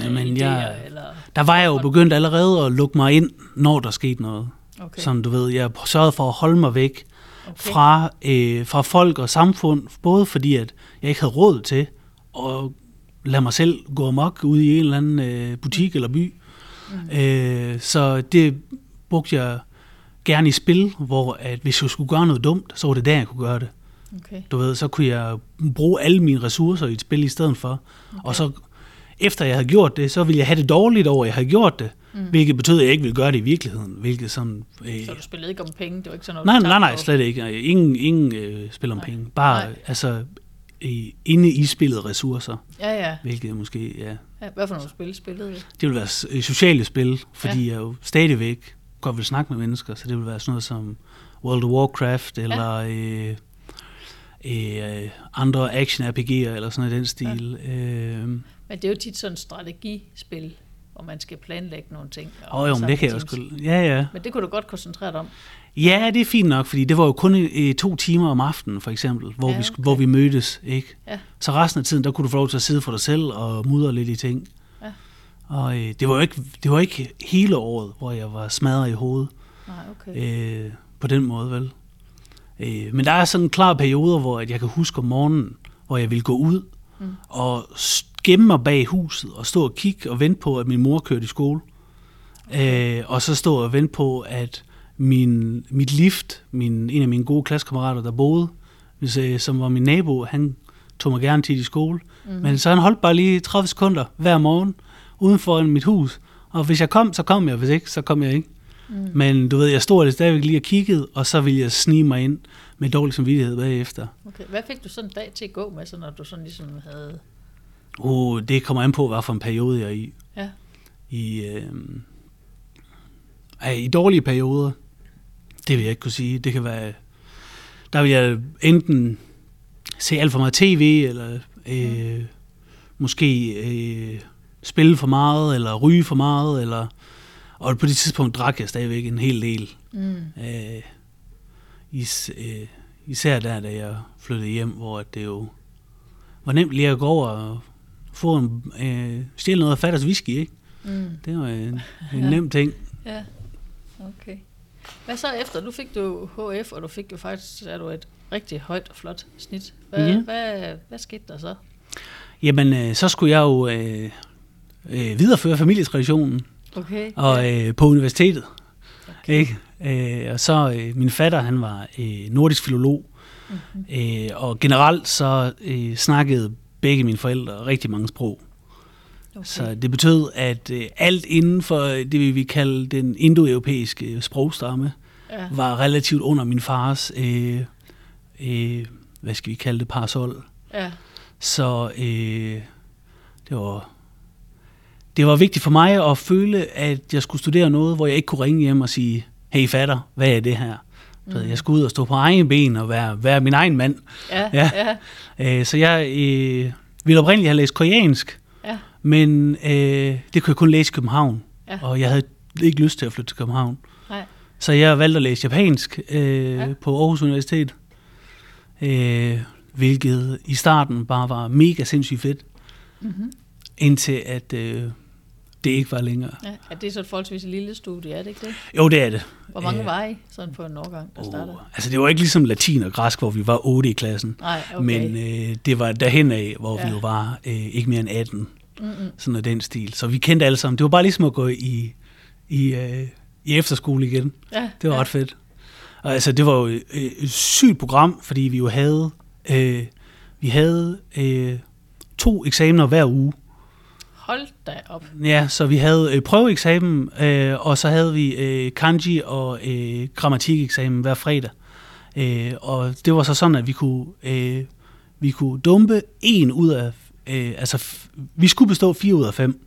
Jamen, jeg, eller der var jeg jo begyndt allerede at lukke mig ind, når der skete noget. Okay. Sådan, du ved, jeg sørgede for at holde mig væk okay. fra, øh, fra folk og samfund, både fordi, at jeg ikke havde råd til at lade mig selv gå amok ud i en eller anden øh, butik eller by. Mm. Øh, så det brugte jeg gerne i spil, hvor at hvis jeg skulle gøre noget dumt, så var det der, jeg kunne gøre det. Okay. Du ved, så kunne jeg bruge alle mine ressourcer i et spil i stedet for. Okay. Og så efter jeg havde gjort det, så ville jeg have det dårligt over, at jeg havde gjort det. Mm. Hvilket betød, at jeg ikke ville gøre det i virkeligheden. Hvilket sådan, øh, så du spillede ikke om penge? Det var ikke sådan noget, nej, nej, nej, slet ikke. Ingen, ingen øh, spiller om nej. penge. Bare nej. altså, inde i spillet ressourcer. Ja, ja. Hvilket måske, ja. ja hvad for nogle spil spillede du? Det vil være øh, sociale spil, fordi ja. jeg jo stadigvæk godt vil snakke med mennesker, så det vil være sådan noget som World of Warcraft, eller ja. øh, øh, andre action-RPG'er, eller sådan noget i den stil. Ja. Øh, men det er jo tit sådan et strategispil, hvor man skal planlægge nogle ting. Åh oh, jo, men det kan jeg også Ja, ja. Men det kunne du godt koncentrere dig om. Ja, det er fint nok, fordi det var jo kun i, to timer om aftenen, for eksempel, hvor, ja, okay. vi, hvor vi mødtes. Ikke? Ja. Så resten af tiden, der kunne du få lov til at sidde for dig selv og mudre lidt i ting. Ja. Og øh, det, var jo ikke, det var ikke hele året, hvor jeg var smadret i hovedet. Nej, okay. Øh, på den måde, vel? Øh, men der er sådan en klar perioder, hvor jeg kan huske om morgenen, hvor jeg vil gå ud mm. og gemme mig bag huset og stå og kigge og vente på, at min mor kørte i skole. Okay. Øh, og så stå og vente på, at min, mit lift, min, en af mine gode klassekammerater, der boede, hvis, øh, som var min nabo, han tog mig gerne til i skole. Mm-hmm. Men så han holdt bare lige 30 sekunder hver morgen uden for mit hus. Og hvis jeg kom, så kom jeg. Hvis ikke, så kom jeg ikke. Mm. Men du ved, jeg stod der stadigvæk lige og kiggede, og så ville jeg snige mig ind med dårlig samvittighed bagefter. Okay. Hvad fik du sådan en dag til at gå med, så når du sådan ligesom havde Uh, det kommer an på, hvad for en periode jeg er i. Ja. I, øh, I dårlige perioder, det vil jeg ikke kunne sige. Det kan være, der vil jeg enten se alt for meget tv, eller øh, mm. måske øh, spille for meget, eller ryge for meget, eller og på det tidspunkt drak jeg stadigvæk en hel del. Mm. Øh, is, øh, især der, da jeg flyttede hjem, hvor det jo var nemt lige at gå over og få en, øh, stjæle noget af fatters whisky, ikke? Mm. Det var en, en ja. nem ting. Ja, okay. Hvad så efter? Nu fik du HF, og du fik jo faktisk er du et rigtig højt og flot snit. Hvad, ja. hvad, hvad skete der så? Jamen, øh, så skulle jeg jo øh, øh, videreføre familietraditionen. Okay. Og øh, på universitetet. Okay. Ikke? Øh, og så øh, min fatter, han var øh, nordisk filolog. Mm-hmm. Øh, og generelt så øh, snakkede begge mine forældre rigtig mange sprog. Okay. Så det betød, at øh, alt inden for det, vi vil kalde den indoeuropæiske sprogstamme, ja. var relativt under min fars, øh, øh, hvad skal vi kalde det, parasol. Ja. Så øh, det var det var vigtigt for mig at føle, at jeg skulle studere noget, hvor jeg ikke kunne ringe hjem og sige, hey fatter, hvad er det her? Mm. Jeg skulle ud og stå på egen ben og være, være min egen mand. Ja, ja. ja. Øh, så jeg øh, ville oprindeligt have læst koreansk. Men øh, det kunne jeg kun læse i København. Ja. Og jeg havde ikke lyst til at flytte til København. Nej. Så jeg valgte at læse japansk øh, ja. på Aarhus Universitet. Øh, hvilket i starten bare var mega sindssygt fedt. Mm-hmm. Indtil at... Øh, det ikke var længere. Ja, er det så et forholdsvis lille studie, er det ikke det? Jo, det er det. Hvor mange øh, var I sådan på en årgang, der oh, startede? Altså, det var ikke ligesom latin og græsk, hvor vi var 8 i klassen. Nej, okay. Men øh, det var derhen af, hvor ja. vi jo var øh, ikke mere end 18. Mm-hmm. Sådan noget den stil. Så vi kendte alle sammen. Det var bare ligesom at gå i, i, øh, i efterskole igen. Ja, Det var ja. ret fedt. Og altså, det var jo øh, et sygt program, fordi vi jo havde, øh, vi havde øh, to eksamener hver uge. Hold da op. Ja, så vi havde øh, prøveeksamen, øh, og så havde vi øh, kanji og øh, grammatikeksamen hver fredag. Øh, og det var så sådan, at vi kunne, øh, vi kunne dumpe en ud af, øh, altså vi skulle bestå fire ud af fem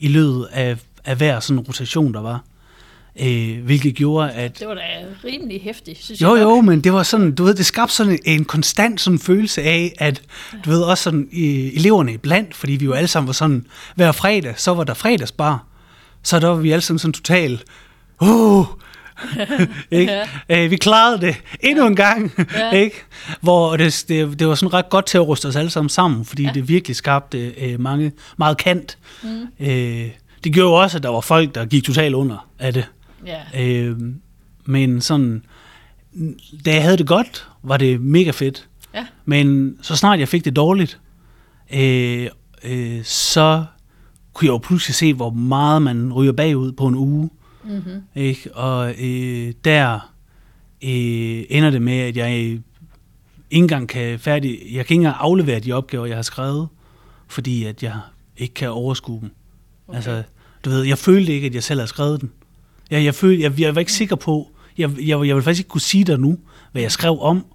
i løbet af, af hver sådan rotation, der var. Øh, hvilket gjorde, at Det var da rimelig hæftigt, synes jo, jeg. jo, men det var sådan, du ved, det skabte sådan en konstant sådan følelse af, at du ved, også sådan i, eleverne iblandt, fordi vi jo alle sammen var sådan, hver fredag, så var der fredagsbar, så der var vi alle sammen sådan totalt, uh, ikke? Øh, vi klarede det endnu en gang, Ja. ikke? Hvor det, det, det var sådan ret godt til at ruste os alle sammen sammen, fordi Ja. ja. det virkelig skabte øh, mange, meget kant. Mm. Øh, det gjorde jo også, at der var folk, der gik totalt under af det. Ja. Øh, men sådan, da jeg havde det godt, var det mega fedt. Ja. Men så snart jeg fik det dårligt, øh, øh, så kunne jeg jo pludselig se, hvor meget man ryger bagud på en uge. Mm-hmm. Ikke? Og øh, der øh, ender det med, at jeg ikke engang kan færdig, jeg kan ikke engang aflevere de opgaver, jeg har skrevet, fordi at jeg ikke kan overskue dem. Okay. Altså, du ved, jeg følte ikke, at jeg selv havde skrevet den. Jeg, jeg, følte, jeg, jeg var ikke sikker på, jeg, jeg, jeg ville faktisk ikke kunne sige dig nu, hvad jeg skrev om,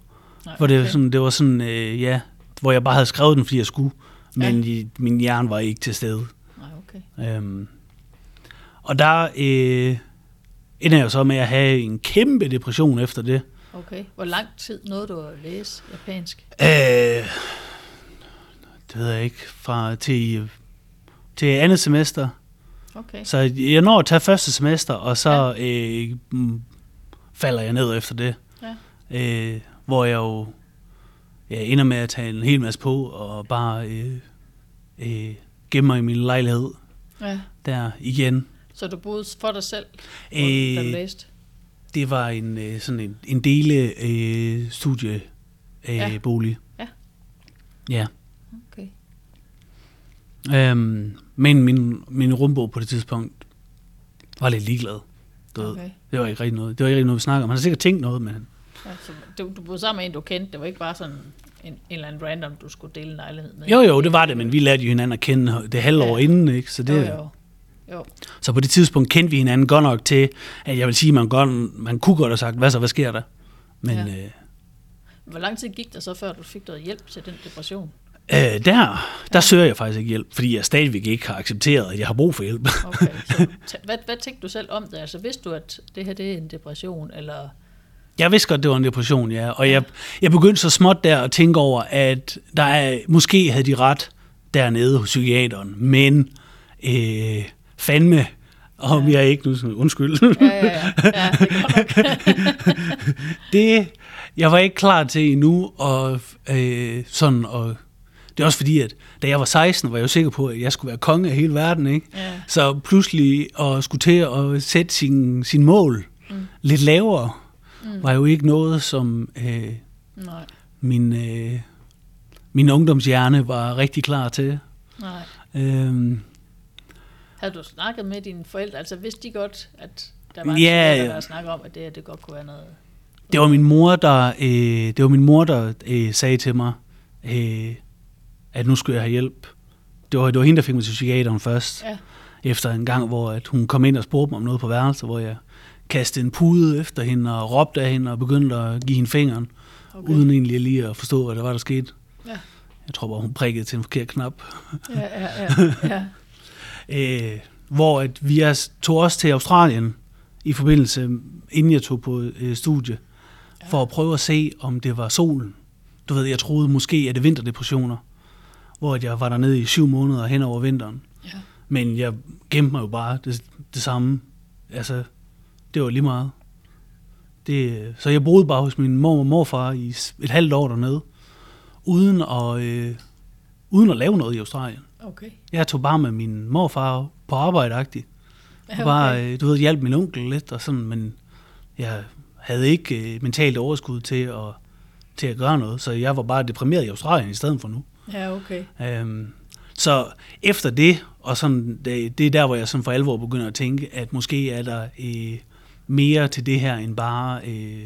Nej, hvor det, okay. sådan, det var sådan, øh, ja, hvor jeg bare havde skrevet den, fordi jeg skulle, men ja. min hjerne var ikke til stede. Nej, okay. Øhm, og der øh, ender jeg så med at have en kæmpe depression efter det. Okay. Hvor lang tid nåede du at læse japansk? Øh, det ved jeg ikke. Fra til, til andet semester. Okay. Så jeg når at tage første semester, og så ja. øh, mm, falder jeg ned efter det. Ja. Øh, hvor jeg jo ja, ender med at tage en hel masse på, og bare øh, øh, gemme mig i min lejlighed Ja. der igen. Så du boede for dig selv, Øh, da du læste? Det var en øh, sådan en, en dele øh, studie øh, Ja. ja. bolig. Ja. Ja. Okay. Øhm, men min, min rumbog på det tidspunkt var lidt ligeglad. Du ved. okay. Det var ikke rigtig noget. Det var ikke rigtig noget, vi snakker om. Han har sikkert tænkt noget, men Ja, så du, du boede sammen med en, du kendte. Det var ikke bare sådan en, en eller anden random, du skulle dele en lejlighed med. jo jo, det var det, men vi lærte jo hinanden at kende det halve år Ja. inden, ikke? Så, det, Jo, jo. Jo. så på det tidspunkt kendte vi hinanden godt nok til, at jeg vil sige, man, godt, man kunne godt have sagt, hvad så, hvad sker der? Men Ja. ja. øh, Hvor lang tid gik der så, før du fik noget hjælp til den depression? øh, der, der søger jeg faktisk ikke hjælp, fordi jeg stadigvæk ikke har accepteret, at jeg har brug for hjælp. Okay, så t- hvad, hvad tænkte du selv om det? Altså vidste du, at det her det er en depression, eller... Jeg vidste godt, det var en depression, ja. Og jeg, jeg begyndte så småt der at tænke over, at der er, måske havde de ret dernede hos psykiateren, men øh, fandme, om Ja. jeg ikke nu sådan, undskyld. Ja, ja, ja. ja det det, jeg var ikke klar til endnu, og øh, sådan, og det er også fordi, at da jeg var 16, var jeg jo sikker på, at jeg skulle være konge af hele verden, ikke? Ja. Så pludselig at skulle til at sætte sin, sin mål Mm. lidt lavere, mm. var jo ikke noget, som øh, Nej, min, øh, min ungdomshjerne var rigtig klar til. nej. Øhm, Havde du snakket med dine forældre? Altså vidste de godt, at der var en Ja, ja. der snakker om, at det, her, det godt kunne være noget... det var min mor, der, øh, det var min mor, der øh, sagde til mig, øh, at nu skulle jeg have hjælp. Det var, det var hende, der fik mig til psykiateren først. Ja. Efter en gang, hvor at hun kom ind og spurgte mig om noget på værelset, hvor jeg kastede en pude efter hende og råbte af hende og begyndte at give hende fingeren, okay. uden egentlig lige at forstå, hvad der var, der skete. Ja. Jeg tror bare, hun prikkede til en forkert knap. Ja, ja, ja. ja. Øh, hvor at vi er, tog også til Australien i forbindelse, inden jeg tog på øh, studie, Ja. for at prøve at se, om det var solen. Du ved, jeg troede måske, at det er vinterdepressioner, hvor at jeg var dernede i syv måneder hen over vinteren. ja. Men jeg gemte mig jo bare det, det samme. Altså, det var lige meget. Det, så jeg boede bare hos min mor og morfar i et halvt år dernede, uden at, øh, uden at lave noget i Australien. Okay. Jeg tog bare med min morfar på arbejde -agtigt. Og bare, okay. øh, du ved, hjalp min onkel lidt og sådan, men jeg havde ikke øh, mentalt overskud til at, til at gøre noget, så jeg var bare deprimeret i Australien i stedet for nu. Ja, okay. Øhm, så efter det, og sådan, det, det er der, hvor jeg sådan for alvor begynder at tænke, at måske er der øh, mere til det her, end bare, øh,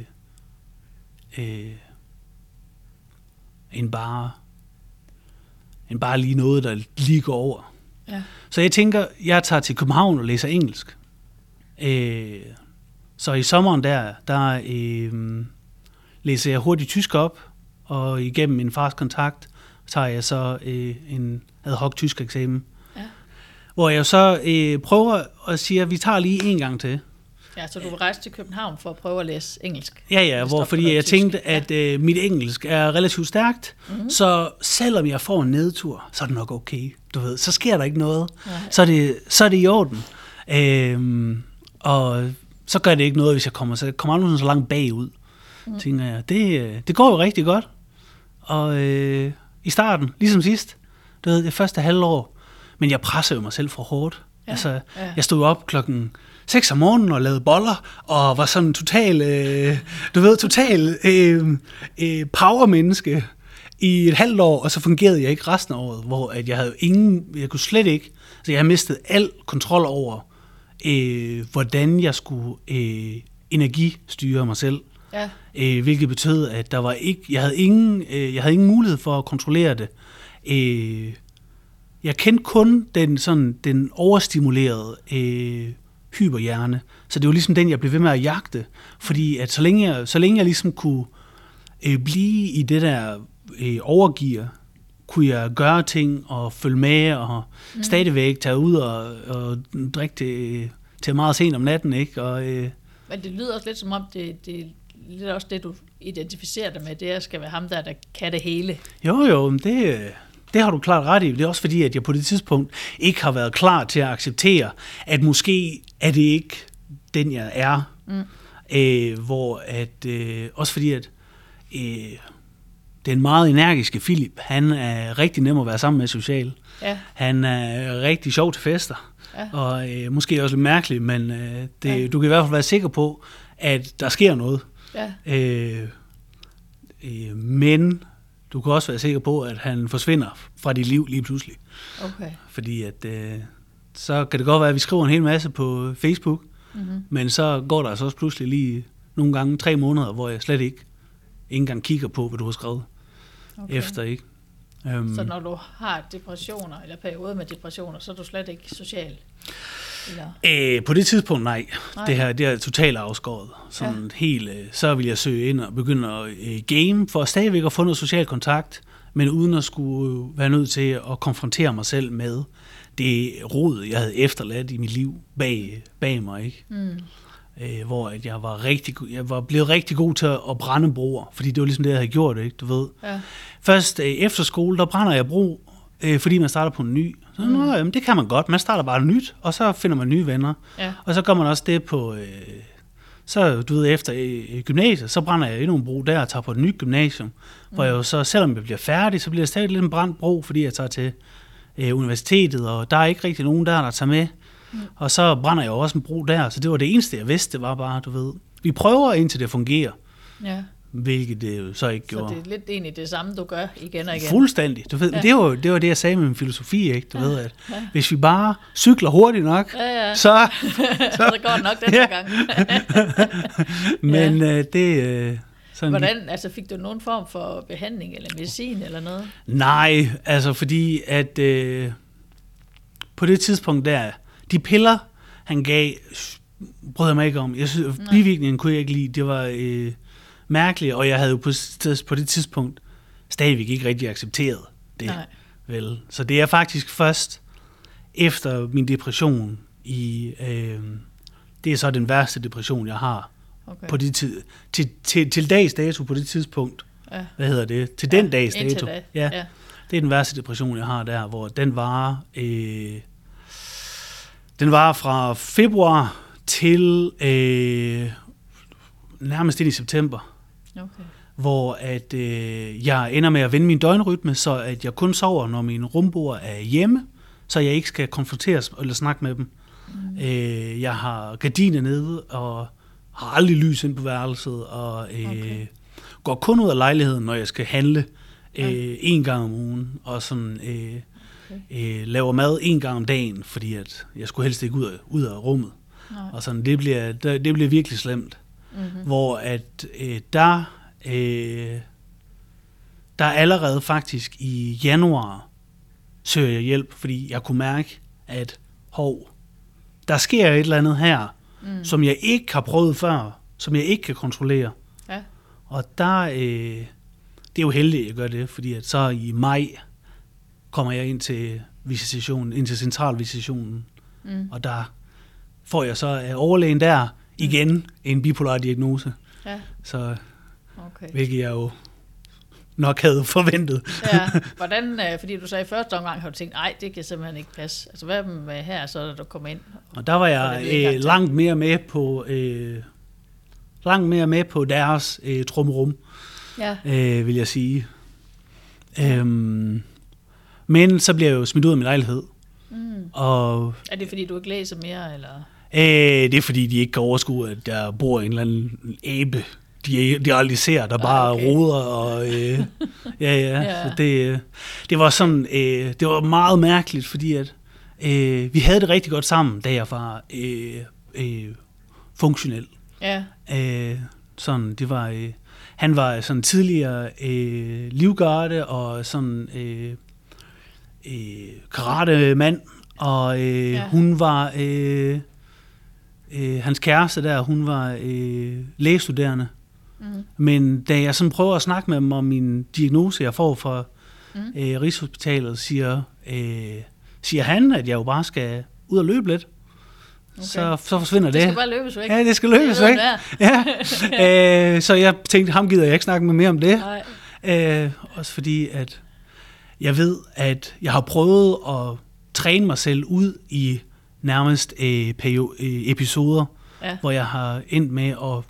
øh, end bare, end bare lige noget, der lige går over. Ja. Så jeg tænker, jeg tager til København og læser engelsk. Øh, så i sommeren der, der øh, læser jeg hurtigt tysk op, og igennem min fars kontakt tager jeg så øh, en ad hoc tysk eksamen. Ja. Hvor jeg så øh, prøver at sige, at vi tager lige en gang til. Ja, så du vil rejse til København for at prøve at læse engelsk. Ja, ja, hvor, fordi jeg tysk. tænkte, at øh, mit engelsk er relativt stærkt, mm-hmm. så selvom jeg får en nedtur, så er det nok okay, du ved. Så sker der ikke noget. Nej. Så er det, så er det i orden. Øhm, og så gør det ikke noget, hvis jeg kommer, så jeg kommer aldrig så langt bagud, mm. tænker jeg. Det, øh, det går jo rigtig godt. Og øh, i starten, ligesom sidst, du ved, det første halvår, men jeg presser jo mig selv for hårdt. Ja, Ja, altså, ja. ja. jeg stod op klokken 6 om morgenen og lavede boller, og var sådan total, øh, du ved, total øh, øh, power-menneske i et halvt år, og så fungerede jeg ikke resten af året, hvor at jeg havde ingen, jeg kunne slet ikke, så jeg havde mistet al kontrol over, øh, hvordan jeg skulle øh, energistyre mig selv Ja, øh, hvilket betød, at der var ikke, jeg havde ingen, øh, jeg havde ingen mulighed for at kontrollere det. Øh, jeg kendte kun den sådan den overstimulerede øh, hyperhjerne, så det var ligesom den, jeg blev ved med at jagte, fordi at så længe jeg, så længe jeg ligesom kunne øh, blive i det der øh, overgear, kunne jeg gøre ting og følge med og mm. stadigvæk tage ud og, og drikke det til meget sent om natten, ikke? Og, øh, men det lyder også lidt som om, det, det er lidt også det, du identificerer dig med, det er, skal være ham der, der kan det hele. Jo, jo, det, det har du klart ret i. Det er også fordi, at jeg på det tidspunkt ikke har været klar til at acceptere, at måske er det ikke den, jeg er. Mm. Øh, hvor at, øh, også fordi, at øh, den meget energiske Philip, han er rigtig nem at være sammen med social. Ja, Han er rigtig sjov til fester. Ja. Og øh, måske også lidt mærkelig, men øh, det, Ja. du kan i hvert fald være sikker på, at der sker noget. ja, Øh, øh, men du kan også være sikker på, at han forsvinder fra dit liv lige pludselig. okay. Fordi at, øh, så kan det godt være, at vi skriver en hel masse på Facebook, Mm-hmm. men så går der altså også pludselig lige nogle gange tre måneder, hvor jeg slet ikke, ikke engang kigger på, hvad du har skrevet okay. efter. ikke. Um, Så når du har depressioner, eller perioder med depressioner, så er du slet ikke social? Eller? Øh, på det tidspunkt, nej. Nej. Det her det er totalt afskåret. Sådan ja. helt, øh, så vil jeg søge ind og begynde at øh, game, for stadigvæk at få noget social kontakt, men uden at skulle være nødt til at konfrontere mig selv med det rod, jeg havde efterladt i mit liv bag, bag mig. Ikke? Mm. Øh, hvor at jeg var rigtig, jeg var blevet rigtig god til at brænde broer, fordi det var ligesom det, jeg havde gjort, ikke? du ved. Ja. Først øh, efter skole, der brænder jeg bro, øh, fordi man starter på en ny. Så, mm. Nå, jamen, det kan man godt. Man starter bare nyt, og så finder man nye venner. Ja. Og så gør man også det på... Øh, så du ved, efter øh, gymnasiet, så brænder jeg endnu en bro der og tager på et nyt gymnasium. Mm. Hvor jeg jo så, selvom jeg bliver færdig, så bliver jeg stadig lidt en brændt bro, fordi jeg tager til øh, universitetet, og der er ikke rigtig nogen der, der tager med. Mm. Og så brænder jeg jo også en bro der, så det var det eneste, jeg vidste, det var bare, du ved, vi prøver indtil det fungerer, ja. Hvilket det jo så ikke Så gjorde. det er lidt egentlig det samme, du gør igen og igen. Fuldstændig. Du ved, Ja. det, var, det var det, jeg sagde med min filosofi, ikke? Du ja. ved, at ja. hvis vi bare cykler hurtigt nok, Ja, ja. så... så går det nok den Ja. gang. Men ja. øh, det... Øh, sådan Hvordan, altså fik du nogen form for behandling eller medicin eller noget? Nej, altså fordi at øh, på det tidspunkt der, de piller, han gav, brød jeg mig ikke om. Jeg synes, bivirkningen kunne jeg ikke lide. Det var øh, mærkeligt, og jeg havde jo på, på det tidspunkt stadigvæk ikke rigtig accepteret det. Nej. Vel? Så det er faktisk først efter min depression i... Øh, det er så den værste depression, jeg har Okay. på det tid, til, til, til dags dato på det tidspunkt. ja. Hvad hedder det? Til den Ja, dags indtil dato. da. Ja. Ja. Det er den værste depression, jeg har der, hvor den var, øh, den var fra februar til øh, nærmest ind i september, Okay. hvor at øh, jeg ender med at vende min døgnrytme, så at jeg kun sover, når min rumboer er hjemme, så jeg ikke skal konfronteres eller snakke med dem. Mm. Øh, jeg har gardiner nede, og har aldrig lys ind på værelset, og øh, Okay. går kun ud af lejligheden, når jeg skal handle øh, en gang om ugen, og sådan, øh, okay. øh, laver mad en gang om dagen, fordi at jeg skulle helst ikke ud af, ud af rummet. Nej. Og sådan, det bliver, det, det bliver virkelig slemt. Mm-hmm. Hvor at øh, der, øh, der allerede faktisk i januar søger jeg hjælp, fordi jeg kunne mærke, at hov, der sker et eller andet her, mm. som jeg ikke har prøvet før, som jeg ikke kan kontrollere. Ja. Og der, øh, det er jo heldigt, at jeg gør det, fordi at så i maj kommer jeg ind til visitationen, ind til centralvisitationen, Mm. og der får jeg så af overlægen der igen en bipolar diagnose, Ja, så okay. hvilket jeg jo nok havde forventet. Ja, hvordan, øh, fordi du sagde i første omgang, har du tænkt, nej, det kan simpelthen ikke passe. Altså, hvad med her, så da du kommer ind? Og der var Og jeg øh, langt mere med på øh, langt mere med på deres øh, trummerum, Ja, øh, vil jeg sige. Øhm, men så bliver jeg jo smidt ud af min lejlighed, mm. og er det fordi, du ikke læser mere, eller? Øh, det er fordi, de ikke kan overskue, at der bor en eller anden abe, de, de aldrig ser, der bare okay. roder. Og, øh, ja, ja, Ja. Så det, øh, det var sådan, øh, det var meget mærkeligt, fordi at øh, vi havde det rigtig godt sammen, da jeg var øh, øh, funktionel. Ja, Øh, sådan, det var, øh, han var sådan tidligere øh, livgarde og sådan øh, øh, karate-mand, og øh, ja. hun var, øh, øh, hans kæreste der, hun var øh, lægestuderende. mm. Men da jeg sådan prøver at snakke med dem om min diagnose, jeg får fra Mm. øh, Rigshospitalet, siger, øh, siger han, at jeg jo bare skal ud og løbe lidt. Okay. Så, så forsvinder det det. skal bare løbes væk. Ja, det skal løbes Det væk. Ja. øh, så jeg tænkte, ham gider jeg ikke snakke med mere om det. Nej. Øh, også fordi, at jeg ved, at jeg har prøvet at træne mig selv ud i nærmest øh, perio- øh, episoder, Ja. hvor jeg har endt med at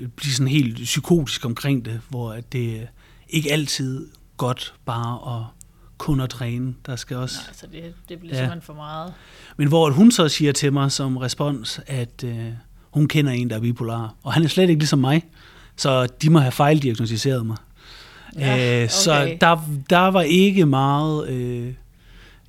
øh, blive sådan helt psykotisk omkring det, hvor at det er ikke altid godt bare at kun at træne. Der skal også... Nej, så det, det bliver Ja. simpelthen for meget. Men hvor hun så siger til mig som respons, at øh, hun kender en, der er bipolar, og han er slet ikke ligesom mig, så de må have fejldiagnostiseret mig. Ja, øh, Så okay. der, der var ikke meget, øh,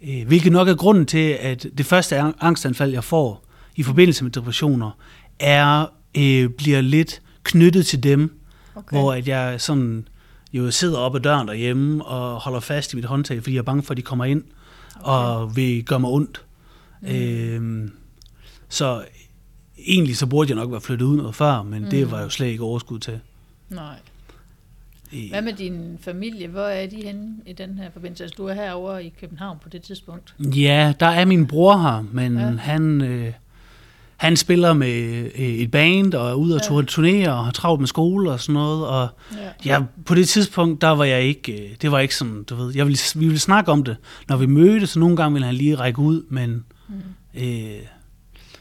øh, hvilket nok er grunden til, at det første ang- angstanfald, jeg får i forbindelse med depressioner, er øh, bliver lidt knyttet til dem, Okay. hvor at jeg sådan jo sidder op ad døren derhjemme og holder fast i mit håndtag, fordi jeg er bange for, at de kommer ind okay. og vil gøre mig ondt. Mm. Øhm, så egentlig så burde jeg nok være flyttet ud noget før, men mm. det var jo slet ikke overskud til. Nej. Hvad med din familie? Hvor er de henne i den her forbindelse? Altså, du er herovre i København på det tidspunkt. Ja, der er min bror her, men Ja. han, øh, han spiller med øh, et band og er ude og Ja. turnere og har travlt med skole og sådan noget. Og Ja. ja, på det tidspunkt, der var jeg ikke, øh, det var ikke sådan, du ved, jeg ville, vi ville snakke om det, når vi mødtes, så nogle gange ville han lige række ud, men... Mm. Øh,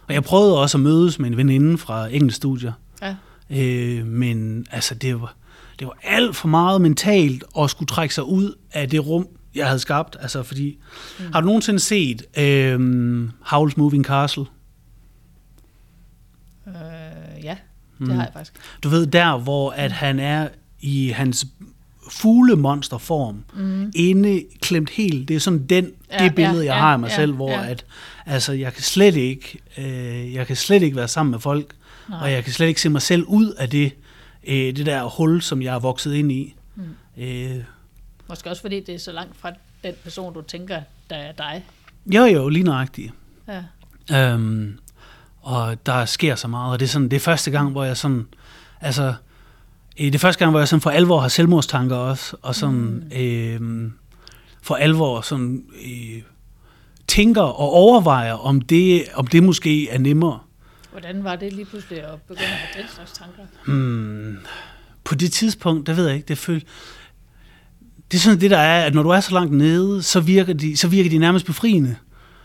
og jeg prøvede også at mødes med en veninde fra engelsk studier, Ja. øh, men altså, det var, det var alt for meget mentalt at skulle trække sig ud af det rum, jeg havde skabt. Altså, fordi, mm. har du nogensinde set øh, Howl's Moving Castle? Øh, ja, det Mm. har jeg faktisk. Du ved, der hvor at han er i hans fuglemonsterform, mm. inde klemt helt. Det er sådan den, Ja, det billede, ja, jeg ja, har af mig ja, selv, hvor ja. at, altså, jeg kan slet ikke, øh, jeg kan slet ikke være sammen med folk, Nej. og jeg kan slet ikke se mig selv ud af det, øh, det der hul, som jeg er vokset ind i. Mm. Øh, Måske også fordi det er så langt fra den person, du tænker, der er dig. jo, jo, lige nøjagtigt. Ja. Øhm, og der sker så meget, og det er, sådan, det er første gang, hvor jeg sådan, altså, øh, det er første gang, hvor jeg sådan for alvor har selvmordstanker også, og sådan, mm. øh, for alvor sådan, øh, tænker og overvejer, om det, om det måske er nemmere. Hvordan var det lige pludselig at begynde at have den slags tanker? Hmm, på det tidspunkt, der ved jeg ikke, det føl... Det er sådan det, der er, at når du er så langt nede, så virker de, så virker de nærmest befriende.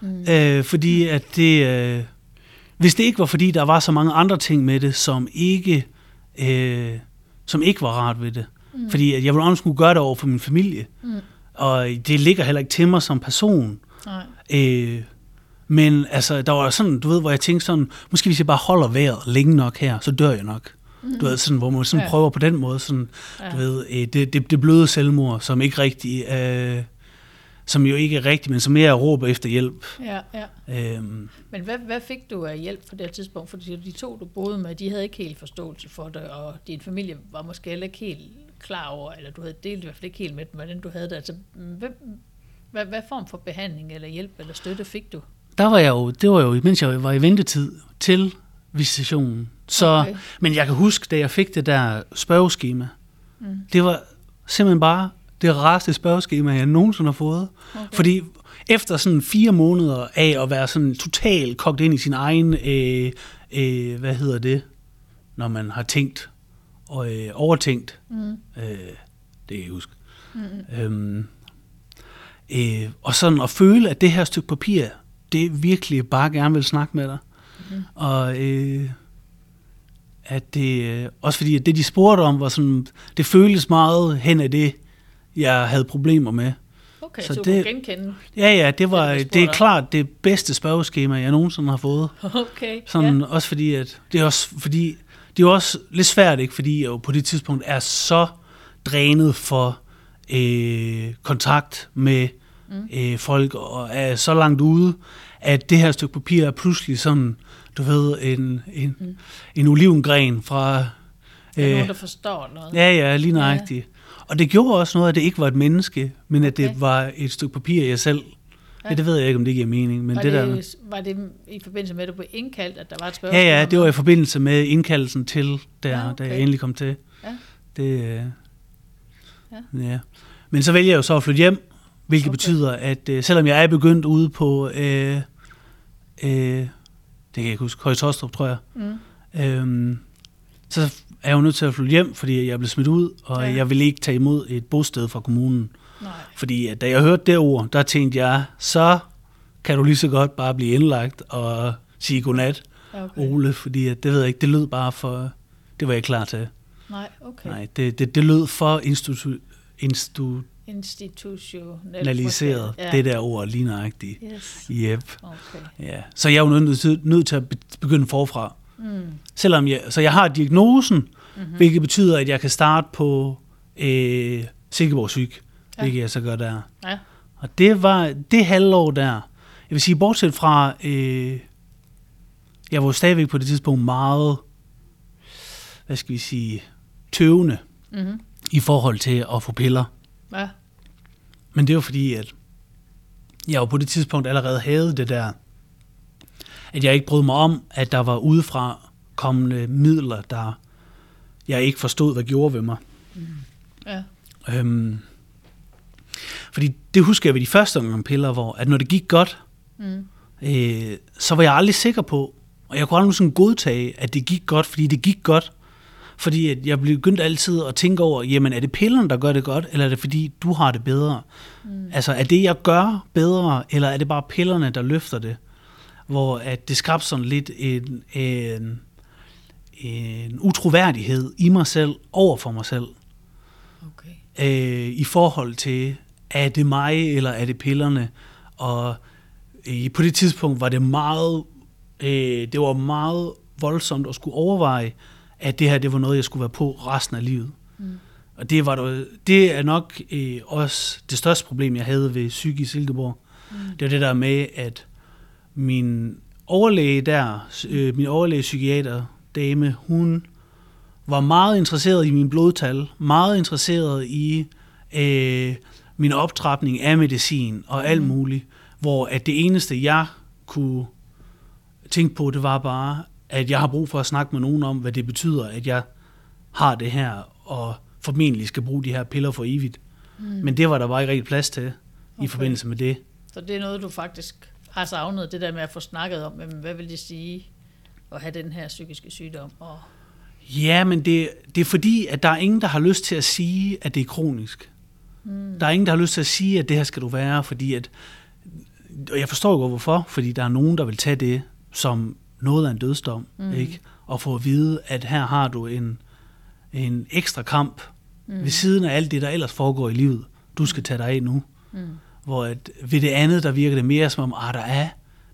Mm. Øh, fordi at det... Øh, hvis det ikke var, fordi der var så mange andre ting med det, som ikke, øh, som ikke var rart ved det. Mm. Fordi at jeg ville skulle gøre det over for min familie. Mm. Og det ligger heller ikke til mig som person. Nej. Øh, men altså, der var sådan, du ved, hvor jeg tænkte sådan, måske hvis jeg bare holder vejret længe nok her, så dør jeg nok. Mm. Du ved, sådan, hvor man sådan Ja. prøver på den måde, sådan, Ja. du ved, øh, det, det, det bløde selvmord, som ikke rigtig, øh, som jo ikke er rigtig, men som mere råber efter hjælp. Ja, ja. Øhm, Men hvad, hvad fik du af hjælp på det tidspunkt? Fordi de to, du boede med, de havde ikke helt forståelse for det, og din familie var måske heller ikke helt klar over, eller du havde delt i hvert fald ikke helt med dem, hvordan du havde det. Altså, hvem, hvad, hvad form for behandling eller hjælp eller støtte fik du? Der var jeg jo, det var jo, mens jeg var i ventetid til visitationen. Så, Okay. Men jeg kan huske, da jeg fik det der spørgeskema, mm. det var simpelthen bare det rareste spørgeskema, jeg nogensinde har fået. Okay. Fordi efter sådan fire måneder af at være sådan totalt kogt ind i sin egen, øh, øh, hvad hedder det, når man har tænkt og øh, overtænkt, Mm. øh, det kan jeg huske. Mm. Øhm, øh, og sådan at føle, at det her stykke papir, det er virkelig bare gerne vil snakke med dig. Mm. Og øh, at det, øh, også fordi at det, de spurgte om, var sådan, det føltes meget hen af det, jeg havde problemer med. Okay, Så så, du det- kunne genkende. Ja, ja, det, var, Det, de det, er klart det bedste spørgeskema, jeg nogensinde har fået. Okay, Sådan, ja. Også fordi, at det er også fordi, det er også lidt svært, ikke? fordi jeg jo på det tidspunkt er så drænet for øh, kontakt med mm. øh, folk, og er så langt ude, at det her stykke papir er pludselig sådan, du ved, en, en, mm. en olivengren fra... Øh, nogen, der forstår noget. ja, ja, lige nøjagtigt. Ja. Og det gjorde også noget, at det ikke var et menneske, men at Okay. det var et stykke papir, jeg selv... Ja. Ja. det ved jeg ikke, om det giver mening, men var, det, det, der... var det i forbindelse med, at du blev indkaldt, at der var et spørgsmål? Ja, ja, det var i forbindelse med indkaldelsen til, der, Ja, okay. okay. da jeg endelig kom til. Ja. Det, øh, ja. ja. Men så vælger jeg jo så at flytte hjem, hvilket Okay. betyder, at øh, selvom jeg er begyndt ude på, øh, øh, det kan jeg ikke huske, Høje Tostrup, tror jeg, Mm. øhm, så er jeg jo nødt til at flytte hjem, fordi jeg blev smidt ud, og Ja. jeg ville ikke tage imod et bosted fra kommunen. Nej. Fordi at da jeg hørte det ord, der tænkte jeg, så kan du lige så godt bare blive indlagt og sige godnat, okay. Ole, fordi at, det ved jeg ikke, det lød bare for, det var jeg klar til. Nej, okay. Nej, det, det, det lød for institu, Institutionelt. Institutionaliseret, Ja. det der ord lige nøjagtigt. Yes. Yep. Okay. Ja. Så jeg er jo nødt til, nødt til at be- begynde forfra. Mm. Selvom jeg, så jeg har diagnosen, Mhm. mm-hmm. hvilket betyder, at jeg kan starte på øh, Silkeborg Syg, Ja. hvilket jeg så gør der. Ja. Og det var det halvår der. Jeg vil sige, bortset fra, øh, jeg var stadigvæk på det tidspunkt meget, hvad skal vi sige, tøvende Mm-hmm. i forhold til at få piller. Ja. Men det var fordi, at jeg jo på det tidspunkt allerede havde det der, at jeg ikke brød mig om, at der var udefra kommende midler, der jeg ikke forstod, hvad gjorde ved mig. Ja. Øhm, fordi det husker jeg ved de første omgang piller, hvor at når det gik godt, Mm. øh, så var jeg aldrig sikker på, og jeg kunne aldrig sådan godtage, at det gik godt, fordi det gik godt. Fordi at jeg begyndte altid at tænke over, jamen er det pillerne, der gør det godt, eller er det fordi, du har det bedre? Mm. Altså er det, jeg gør bedre, eller er det bare pillerne, der løfter det? Hvor at det skabte sådan lidt en, en, en utroværdighed i mig selv, over for mig selv, Okay. øh, i forhold til, er det mig, eller er det pillerne? Og øh, på det tidspunkt var det meget, øh, det var meget voldsomt at skulle overveje, at det her, det var noget, jeg skulle være på resten af livet. Mm. Og det, var det, det er nok øh, også det største problem, jeg havde ved psyk i Silkeborg. Mm. Det var det der med, at min overlæge der, øh, min overlæge psykiater dame, hun var meget interesseret i min blodtal, meget interesseret i øh, min optrapning af medicin og alt muligt, hvor at det eneste, jeg kunne tænke på, det var bare, at jeg har brug for at snakke med nogen om, hvad det betyder, at jeg har det her, og formentlig skal bruge de her piller for evigt. Mm. Men det var der bare ikke rigtig plads til, okay. I forbindelse med det. Så det er noget, du faktisk har savnet, det der med at få snakket om, jamen, hvad vil det sige at have den her psykiske sygdom? Og, Ja, men det, det er fordi, at der er ingen, der har lyst til at sige, at det er kronisk. Mm. Der er ingen, der har lyst til at sige, at det her skal du være, fordi at, og jeg forstår godt hvorfor, fordi der er nogen, der vil tage det som noget af en dødsdom, mm. ikke? Og få at vide, at her har du en, en ekstra kamp mm. ved siden af alt det, der ellers foregår i livet. Du skal tage dig af nu. Mm. Hvor at ved det andet, der virker det mere som om, ah, der er,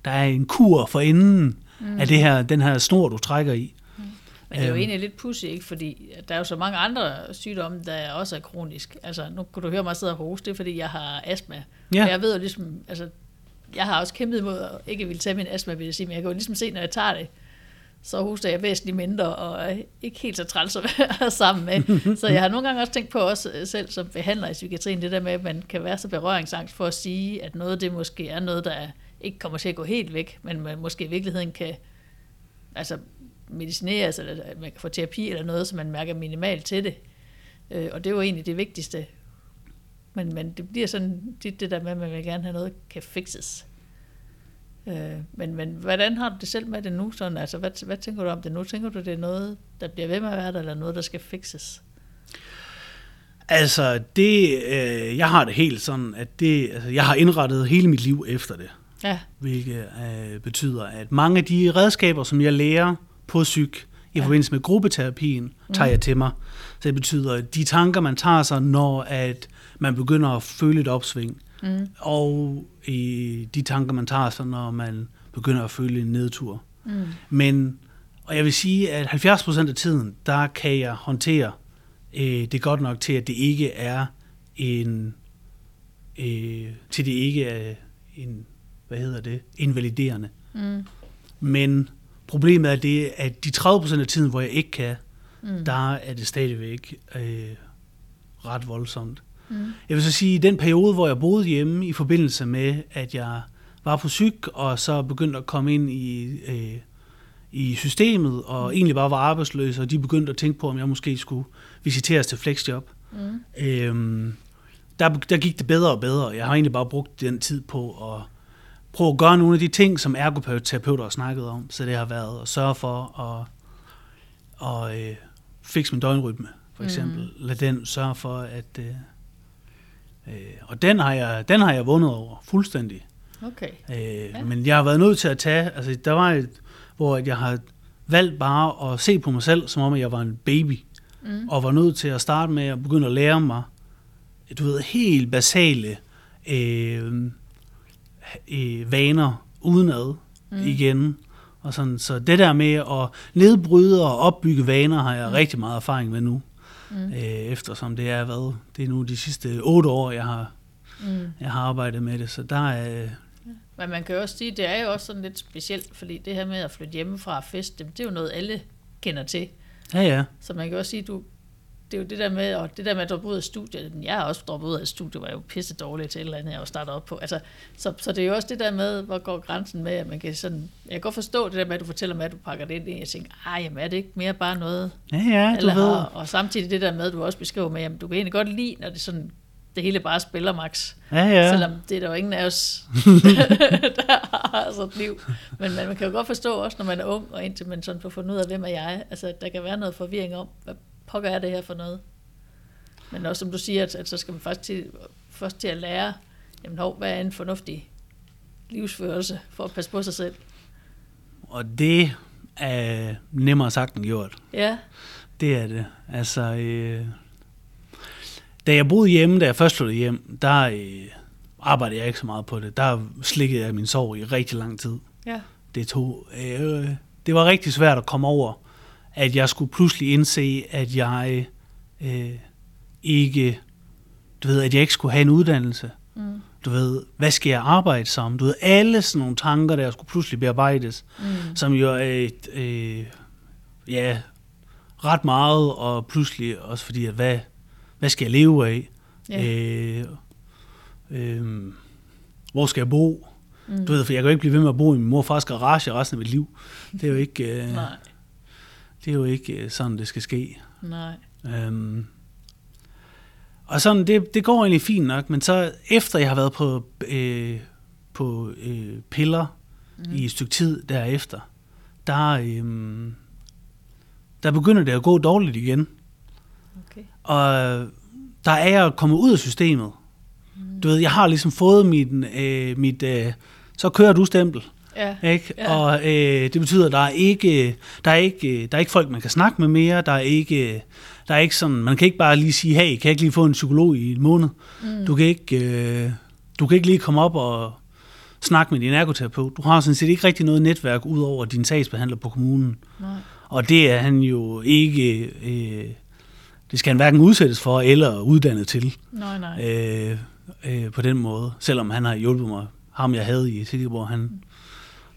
der er en kur for enden mm. af det her, den her snor, du trækker i. Mm. Men det er jo Øhm. egentlig lidt pussy, ikke? Fordi der er jo så mange andre sygdomme, der også er kronisk. Altså, nu kunne du høre mig sidde og hoste, det er, fordi jeg har astma. Ja. Og jeg ved jo ligesom, altså, jeg har også kæmpet imod at ikke ville tage min astma-medicin, men jeg kan jo ligesom se, når jeg tager det, så hoster jeg væsentligt mindre, og er ikke helt så træls at være sammen med. Så jeg har nogle gange også tænkt på, også øh, selv som behandler i psykiatrien, det der med, at man kan være så berøringsangst for at sige, at noget det måske er noget, der ikke kommer til at gå helt væk, men man måske i virkeligheden kan altså medicineres, eller man kan få terapi eller noget, så man mærker minimalt til det. Øh, og det er jo egentlig det vigtigste. Men, men det bliver sådan tit det der med, at man vil gerne have noget, kan fixes. Øh, men, men hvordan har du det selv med det nu? Sådan, altså, hvad, hvad tænker du om det nu? Tænker du, det er noget, der bliver ved med at være der, eller noget, der skal fixes? Altså, det, øh, jeg har det helt sådan, at det, altså, jeg har indrettet hele mit liv efter det. Ja, Hvilket øh, betyder, at mange af de redskaber, som jeg lærer på psyk i Ja. forbindelse med gruppeterapien, tager jeg til mig. Så det betyder, at de tanker, man tager sig, når at man begynder at føle et opsving, mm. og i de tanker, man tager sig, når man begynder at føle en nedtur. Mm. Men, og jeg vil sige, at 70% af tiden, der kan jeg håndtere øh, det godt nok til, at det ikke er en, øh, til det ikke er en, hvad hedder det, invaliderende. Mm. Men problemet er det, at de 30% af tiden, hvor jeg ikke kan, Mm. der er det stadigvæk øh, ret voldsomt. Mm. Jeg vil så sige, at i den periode, hvor jeg boede hjemme i forbindelse med, at jeg var på psyk, og så begyndte at komme ind i, øh, i systemet, og egentlig bare var arbejdsløs, og de begyndte at tænke på, om jeg måske skulle visiteres til flexjob. Mm. Øhm, der, der gik det bedre og bedre. Jeg har egentlig bare brugt den tid på at prøve at gøre nogle af de ting, som ergoterapeuter har snakket om. Så det har været at sørge for at, at øh, fikse min døgnrytme, for eksempel. Mm. Lad den sørge for, at... Øh, øh, og den har, jeg, den har jeg vundet over fuldstændig. Okay. Øh, Ja. Men jeg har været nødt til at tage... Altså, der var et, hvor jeg har valgt bare at se på mig selv, som om jeg var en baby Mm. og var nødt til at starte med at begynde at lære mig, du ved, helt basale øh, øh, vaner udenad Mm. igen. Og sådan, så det der med at nedbryde og opbygge vaner, har jeg Mm. rigtig meget erfaring med nu. Mm. Øh, eftersom det er hvad, det er nu de sidste otte år, jeg har, Mm. jeg har arbejdet med det. Så der er, Men man kan jo også sige, det er jo også sådan lidt specielt, fordi det her med at flytte hjemmefra og feste, det er jo noget, alle kender til. ja ja, Så man kan også sige, du, det er jo det der med, og det der med at droppe ud af studiet, jeg har også droppet ud af studiet, var jo pisse dårligt til et eller andet, jeg var startet op på. Altså, så, så det er jo også det der med, hvor går grænsen med, at man kan sådan, jeg kan godt forstå det der med, at du fortæller mig, at du pakker det ind i, jeg tænker, ej, jamen er det ikke mere bare noget, ja, ja du alle ved. har, og samtidig det der med, at du også beskriver med, at du kan egentlig godt lide, når det sådan, det hele bare spiller max. Ja, Ja. ja. Selvom det er der jo ingen af os, der har sådan et liv. Men man, man kan jo godt forstå også, når man er ung, og indtil man sådan får fundet ud af, hvem er jeg. Altså, der kan være noget forvirring om, hvad pokker er det her for noget. Men også som du siger, at, at så skal man faktisk til, først til at lære, jamen hov, hvad er en fornuftig livsførelse for at passe på sig selv. Og det er nemmere sagt end gjort. Ja, Det er det. Altså, øh, da jeg boede hjemme, da jeg først flyttede hjem, der øh, arbejdede jeg ikke så meget på det. Der slikkede jeg min sorg i rigtig lang tid. ja, Det tog, øh, det var rigtig svært at komme over, at jeg skulle pludselig indse, at jeg øh, ikke, du ved, at jeg ikke skulle have en uddannelse. mm, Du ved, hvad skal jeg arbejde som? Du ved, alle sådan nogle tanker, der skulle pludselig bearbejdes mm, som jo er et, øh, ja, ret meget, og pludselig også fordi, at hvad, hvad skal jeg leve af? ja, Øh, øh, hvor skal jeg bo? mm, Du ved, for jeg kan jo ikke blive ved med at bo i min mor og fars garage resten af mit liv. Det er jo ikke, øh, nej, det er jo ikke øh, sådan, det skal ske. nej, Øhm, og sådan, det, det går egentlig fint nok, men så efter jeg har været på, øh, på øh, piller mm, i et stykke tid derefter, der, øhm, der begynder det at gå dårligt igen. okay. Og der er jeg kommet ud af systemet. Mm. Du ved, jeg har ligesom fået mit, øh, mit øh, så kører du stempel, Ja, ikke? Ja. Og øh, det betyder, at der er ikke, der er ikke, der er ikke folk, man kan snakke med mere. Der er ikke, der er ikke sådan, man kan ikke bare lige sige, hey, kan jeg ikke lige få en psykolog i en måned? mm, Du kan ikke, øh, du kan ikke lige komme op og snakke med din ergoterapeut. Du har sådan set ikke rigtig noget netværk ud over din sagsbehandler på kommunen. nej, Og det er han jo ikke, øh, det skal han hverken udsættes for eller uddannet til Nej, nej. øh, øh, på den måde. Selvom han har hjulpet mig, ham jeg havde i Silkeborg, han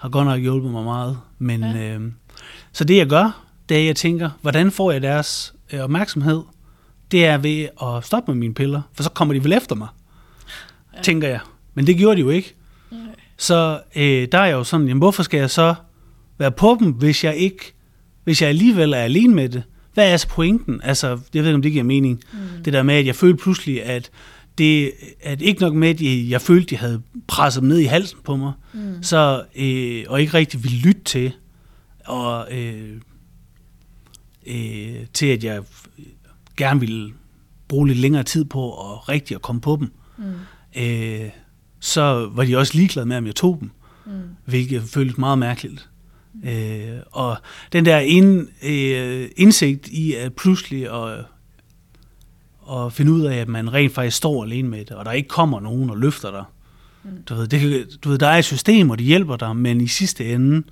har godt nok hjulpet mig meget. Men, Ja. øh, så det jeg gør, det er, at jeg tænker, hvordan får jeg deres øh, opmærksomhed? Det er ved at stoppe med mine piller, for så kommer de vel efter mig, Ja. tænker jeg. Men det gjorde de jo ikke. Nej. Så øh, der er jeg jo sådan, jamen, hvorfor skal jeg så være på dem, hvis jeg ikke, hvis jeg alligevel er alene med det? Hvad er så pointen? Altså, jeg ved ikke, om det giver mening. Mm. Det der med, at jeg følte pludselig, at det, at ikke nok med, at jeg, jeg følte, at de havde presset dem ned i halsen på mig, mm. så, øh, og ikke rigtig ville lytte til, og øh, øh, til, at jeg gerne ville bruge lidt længere tid på at rigtig at komme på dem. Mm. Øh, så var de også ligeglade med, om jeg tog dem, Mm. hvilket føltes meget mærkeligt. Øh, og den der ind, øh, indsigt i at pludselig at, at finde ud af, at man rent faktisk står alene med det, og der ikke kommer nogen og løfter dig. Mm. Du ved, det, du ved, der er et system, og de hjælper dig, men i sidste ende,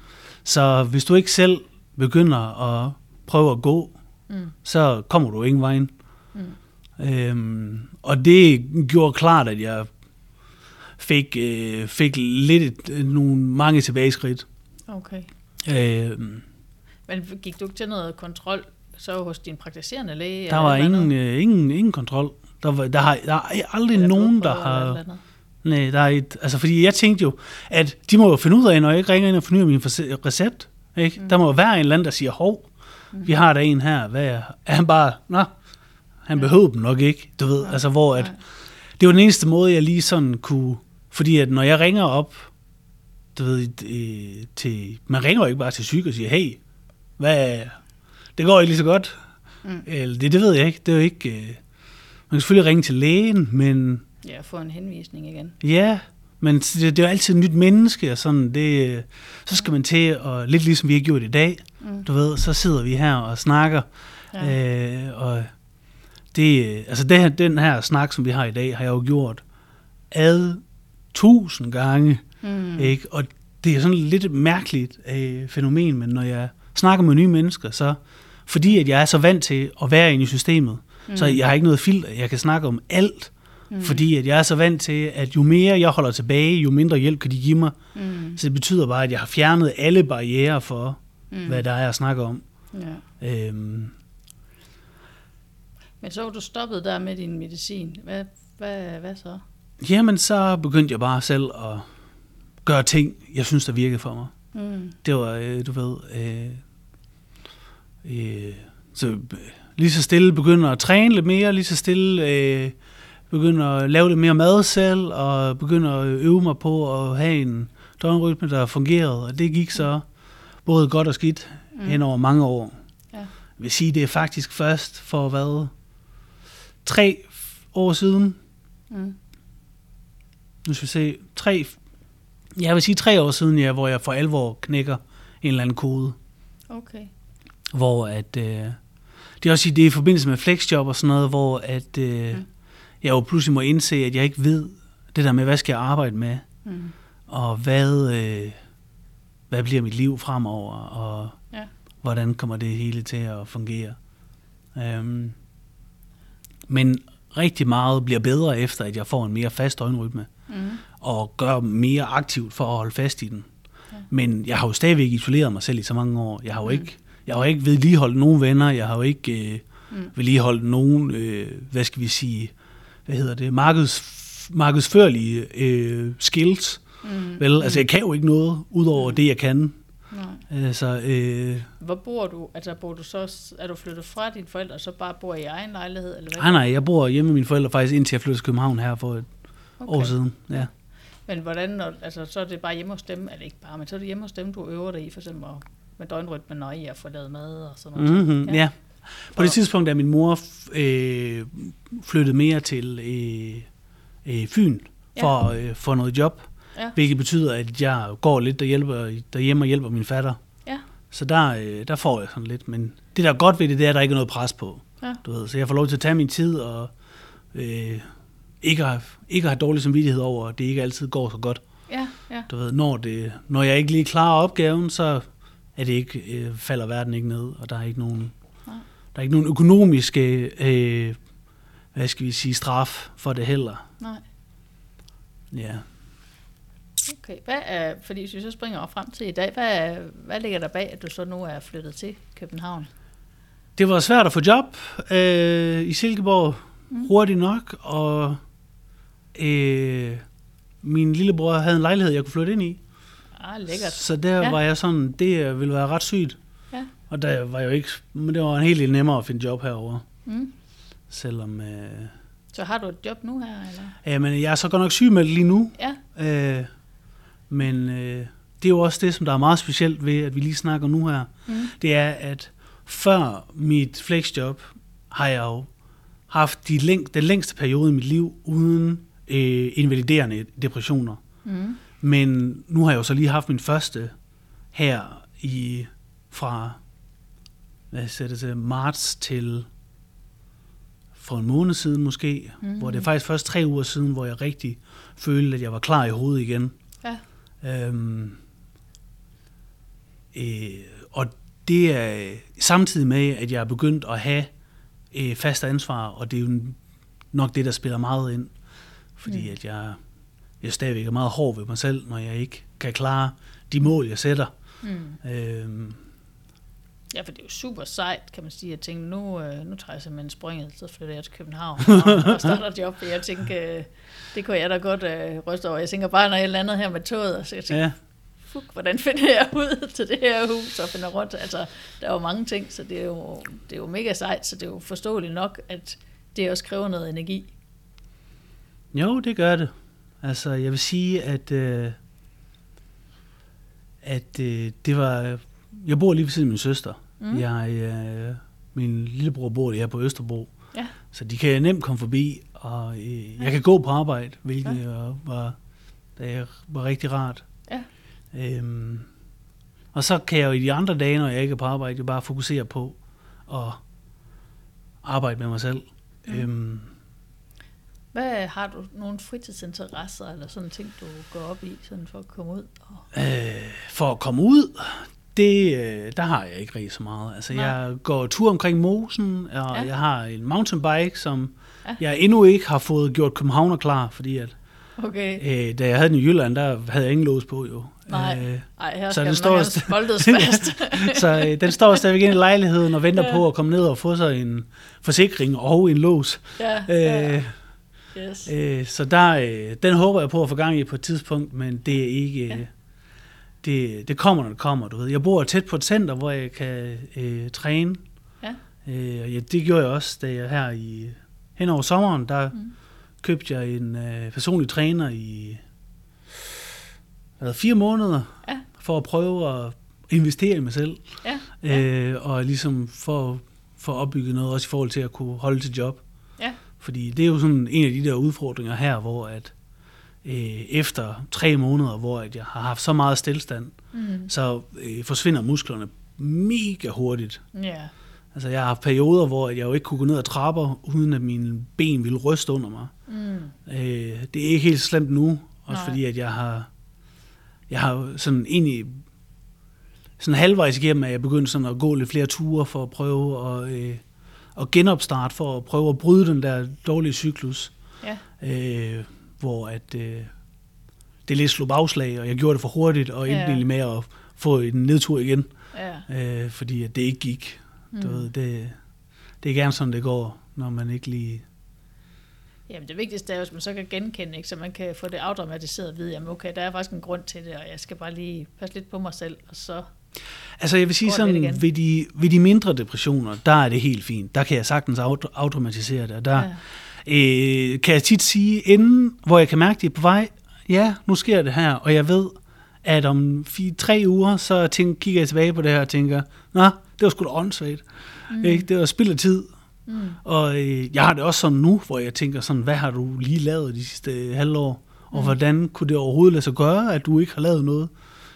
så hvis du ikke selv begynder at prøve at gå, Mm. så kommer du ingen vejen. Mm. Øhm, og det gjorde klart, at jeg fik, øh, fik lidt et, nogle mange tilbageskridt. Okay. Øhm, Men gik du ikke til noget kontrol så hos din praktiserende læge? der var ingen, øh, ingen, ingen kontrol. Der, var, der, har, der er aldrig Eller nogen, der har... Nej, der er et, altså fordi jeg tænkte jo, at de må jo finde ud af, når jeg ikke ringer ind og fornyer min recept. Ikke? Mm. Der må jo være en eller anden, der siger, hov, Mm. vi har der en her, hvad er, er han bare, nå, han Ja. behøver dem nok ikke, du ved, Nej, altså hvor at, det var den eneste måde, jeg lige sådan kunne, fordi at når jeg ringer op, du ved, øh, til, man ringer jo ikke bare til syg og siger, hey, hvad, det går ikke lige så godt, Mm. eller det, det ved jeg ikke, det er jo ikke, øh, man kan selvfølgelig ringe til lægen, men Ja, få en henvisning igen. Ja, men det, det er jo altid et nyt menneske, og sådan, det, så skal man til, og lidt ligesom vi har gjort i dag, Mm. du ved, så sidder vi her og snakker, Ja. øh, og det, altså det her, den her snak, som vi har i dag, har jeg jo gjort ad tusind gange, Mm. mm. ikke? Og det er sådan lidt et mærkeligt øh, fænomen, men når jeg snakker med nye mennesker, så fordi at jeg er så vant til at være inde i systemet, mm. så jeg har ikke noget filter, jeg kan snakke om alt, mm. fordi at jeg er så vant til, at jo mere jeg holder tilbage, jo mindre hjælp kan de give mig. Mm. Så det betyder bare, at jeg har fjernet alle barriere for, Mm. hvad der er at snakke om. Ja. Øhm, Men så var du stoppet der med din medicin. Hvad, hvad, hvad så? jamen, så begyndte jeg bare selv at gøre ting, jeg synes, der virkede for mig. Mm. Det var, øh, du ved, øh, øh, så lige så stille begynder at træne lidt mere, lige så stille øh, begynder at lave lidt mere mad selv, og begynder at øve mig på at have en døgnrytme, der fungerede, og det gik så både godt og skidt mm. hen over mange år. Ja. Jeg vil sige, det er faktisk først for hvad, tre år siden, Mm. nu skal vi se, tre, jeg vil sige tre år siden, ja, hvor jeg for alvor knækker en eller anden kode. Okay. Hvor at øh, det er også i det er i forbindelse med flexjob og sådan noget, hvor at øh, Mm. jeg jo pludselig må indse, at jeg ikke ved det der med, hvad skal jeg arbejde med, Mm. og hvad, øh, hvad bliver mit liv fremover, og Ja. hvordan kommer det hele til at fungere. Um, men rigtig meget bliver bedre efter, at jeg får en mere fast øjenrytme, Mm. og gør mere aktivt for at holde fast i den. Ja. Men jeg har jo stadigvæk isoleret mig selv i så mange år. Jeg har jo Mm. ikke, jeg har jo ikke vedligeholdt nogen venner. Jeg har jo ikke øh, Mm. vedligeholdt nogen, øh, hvad skal vi sige, hvad hedder det, markeds, markedsførlige øh, skills. Mm. Vel, altså jeg kan jo ikke noget, udover Mm. det jeg kan. Nej. Altså, øh, Hvor bor du? Altså bor du så, er du flyttet fra dine forældre, og så bare bor i egen lejlighed? Eller hvad? nej, nej, jeg bor hjemme med mine forældre faktisk indtil jeg flyttede til København her for et okay. år siden. Ja. Men hvordan, altså så er det bare hjemme hos dem, eller ikke bare, men så er det hjemme hos dem, du øver dig i, for eksempel og- med døgnrytmen og i at få lavet mad og sådan noget. Mm-hmm, ja. ja. På det tidspunkt, da min mor øh, flyttede mere til øh, øh, Fyn for at øh, få noget job, Ja. hvilket betyder, at jeg går lidt der hjælper, derhjemme og hjælper min fatter. Ja. Så der, øh, der får jeg sådan lidt. Men det, der er godt ved det, det er, at der ikke er noget pres på. Ja. Du ved, så jeg får lov til at tage min tid og øh, ikke, have, ikke have dårlig samvittighed over, at det ikke altid går så godt. Ja, ja. Du ved, når, det, når jeg ikke lige klarer opgaven, så at det ikke øh, falder verden ikke ned, og der er ikke nogen, Nej. der er ikke nogen økonomiske, øh, hvad skal vi sige, straf for det heller. Nej. Ja. Okay. Hvad er, fordi hvis vi så springer frem til i dag, hvad, er, hvad ligger der bag, at du så nu er flyttet til København? Det var svært at få job øh, i Silkeborg Mm. hurtigt nok, og øh, min lillebror havde en lejlighed, jeg kunne flytte ind i. Ah, lækkert. Så der Ja. var jeg sådan, det øh, ville være ret sygt. Ja. Og der var jo ikke, men det var en helt nemmere at finde job herover, Mm. selvom... Øh, Så har du et job nu her, eller? ja, men jeg er så godt nok sygemeldt lige nu, Ja. øh, men øh, det er jo også det, som der er meget specielt ved, at vi lige snakker nu her. Mm. Det er, at før mit flexjob har jeg jo haft de læng- den længste periode i mit liv uden øh, invaliderende depressioner. Mm. Men nu har jeg jo så lige haft min første her i fra hvad siger det til, marts til for en måned siden måske, mm. hvor det er faktisk først tre uger siden, hvor jeg rigtig følte, at jeg var klar i hovedet igen. Ja. Øhm, øh, og det er samtidig med, at jeg er begyndt at have øh, fast ansvar, og det er jo nok det, der spiller meget ind. Fordi mm. at jeg, jeg stadigvæk er meget hård ved mig selv, når jeg ikke kan klare de mål, jeg sætter. Mm. Øhm, Ja, for det er jo super sejt, kan man sige. Jeg tænkte, nu, øh, nu tager jeg simpelthen springet, så flytter jeg til København og, starter job. For jeg tænker, øh, det kunne jeg da godt øh, ryste over. Jeg tænker bare, når jeg lander her med toget, så jeg tænker, ja, fuck, hvordan finder jeg ud til det her hus og finder rundt? Altså, der er jo mange ting, så det er jo, det er jo mega sejt, så det er jo forståeligt nok, at det også kræver noget energi. jo, det gør det. Altså, jeg vil sige, at, øh, at øh, det var... Jeg bor lige ved siden af min søster. Mm. Jeg, øh, min lillebror bor her på Østerbro. Ja. Så de kan nemt komme forbi, og øh, jeg kan gå på arbejde, hvilket ja. var, det var rigtig rart. Ja. Øhm, og så kan jeg jo i de andre dage, når jeg ikke er på arbejde, jo bare fokusere på at arbejde med mig selv. Mm. Øhm, Hvad har du nogle fritidsinteresser eller sådan ting, du går op i, sådan for at komme ud? Og... øh, for at komme ud, det, øh, der har jeg ikke rigtig så meget. Altså, Nej. jeg går tur omkring mosen, og Ja. ja. jeg har en mountainbike, som Ja. ja. jeg endnu ikke har fået gjort københavner klar, fordi at, Okay. øh, da jeg havde den i Jylland, der havde jeg ingen lås på jo. Nej. Øh, Ej, her Så den står st- fast. så øh, den står stadigvæk inde i lejligheden og venter Ja. ja. på at komme ned og få sig en forsikring og en lås. ja, ja. Øh, Yes. øh, så der, øh, den håber jeg på at få gang i på et tidspunkt, men det er ikke... Ja. Øh, det, det kommer, når det kommer, du ved. Jeg bor tæt på et center, hvor jeg kan øh, træne. Ja. Øh, og ja, det gjorde jeg også, da jeg her i hen over sommeren, der Mm. købte jeg en øh, personlig træner i hvad, fire måneder, Ja. for at prøve at investere i mig selv. Ja, ja. Øh, og ligesom for, for at opbygge noget, også i forhold til at kunne holde til job. Fordi det er jo sådan en af de der udfordringer her, hvor at øh, efter tre måneder, hvor at jeg har haft så meget stillstand, Mm. så øh, forsvinder musklerne mega hurtigt. Ja. Altså jeg har haft perioder, hvor jeg jo ikke kunne gå ned ad trapper, uden at mine ben ville ryste under mig. Mm. Øh, det er ikke helt slemt nu, også Nej. fordi at jeg har, jeg har sådan egentlig sådan halvvejs igennem, at jeg begyndte sådan at gå lidt flere ture for at prøve at, øh, at genopstarte, for at prøve at bryde den der dårlige cyklus, Ja. øh, hvor at øh, det lidt slog bagslag, og jeg gjorde det for hurtigt, og endte Ja. egentlig med at få en nedtur igen, Ja. øh, fordi at det ikke gik. Mm. Du ved, det, det er gerne sådan, det går, når man ikke lige... Jamen det vigtigste er, hvis man så kan genkende, ikke? så man kan få det afdramatiseret at vide, jamen okay, der er faktisk en grund til det, og jeg skal bare lige passe lidt på mig selv, og så... Altså jeg vil sige sådan, ved de, ved de mindre depressioner, der er det helt fint. Der kan jeg sagtens auto, automatisere det. Og der Ja. øh, kan jeg tit sige, inden hvor jeg kan mærke, at det er på vej, ja, nu sker det her, og jeg ved, at om fire, tre uger, så tænk, kigger jeg tilbage på det her og tænker, nå, det var sgu da åndssvagt. Mm. Ikke? Det var spild af tid. Mm. Og øh, jeg har det også sådan nu, hvor jeg tænker sådan, hvad har du lige lavet de sidste øh, halvår? Og Mm. hvordan kunne det overhovedet lade sig gøre, at du ikke har lavet noget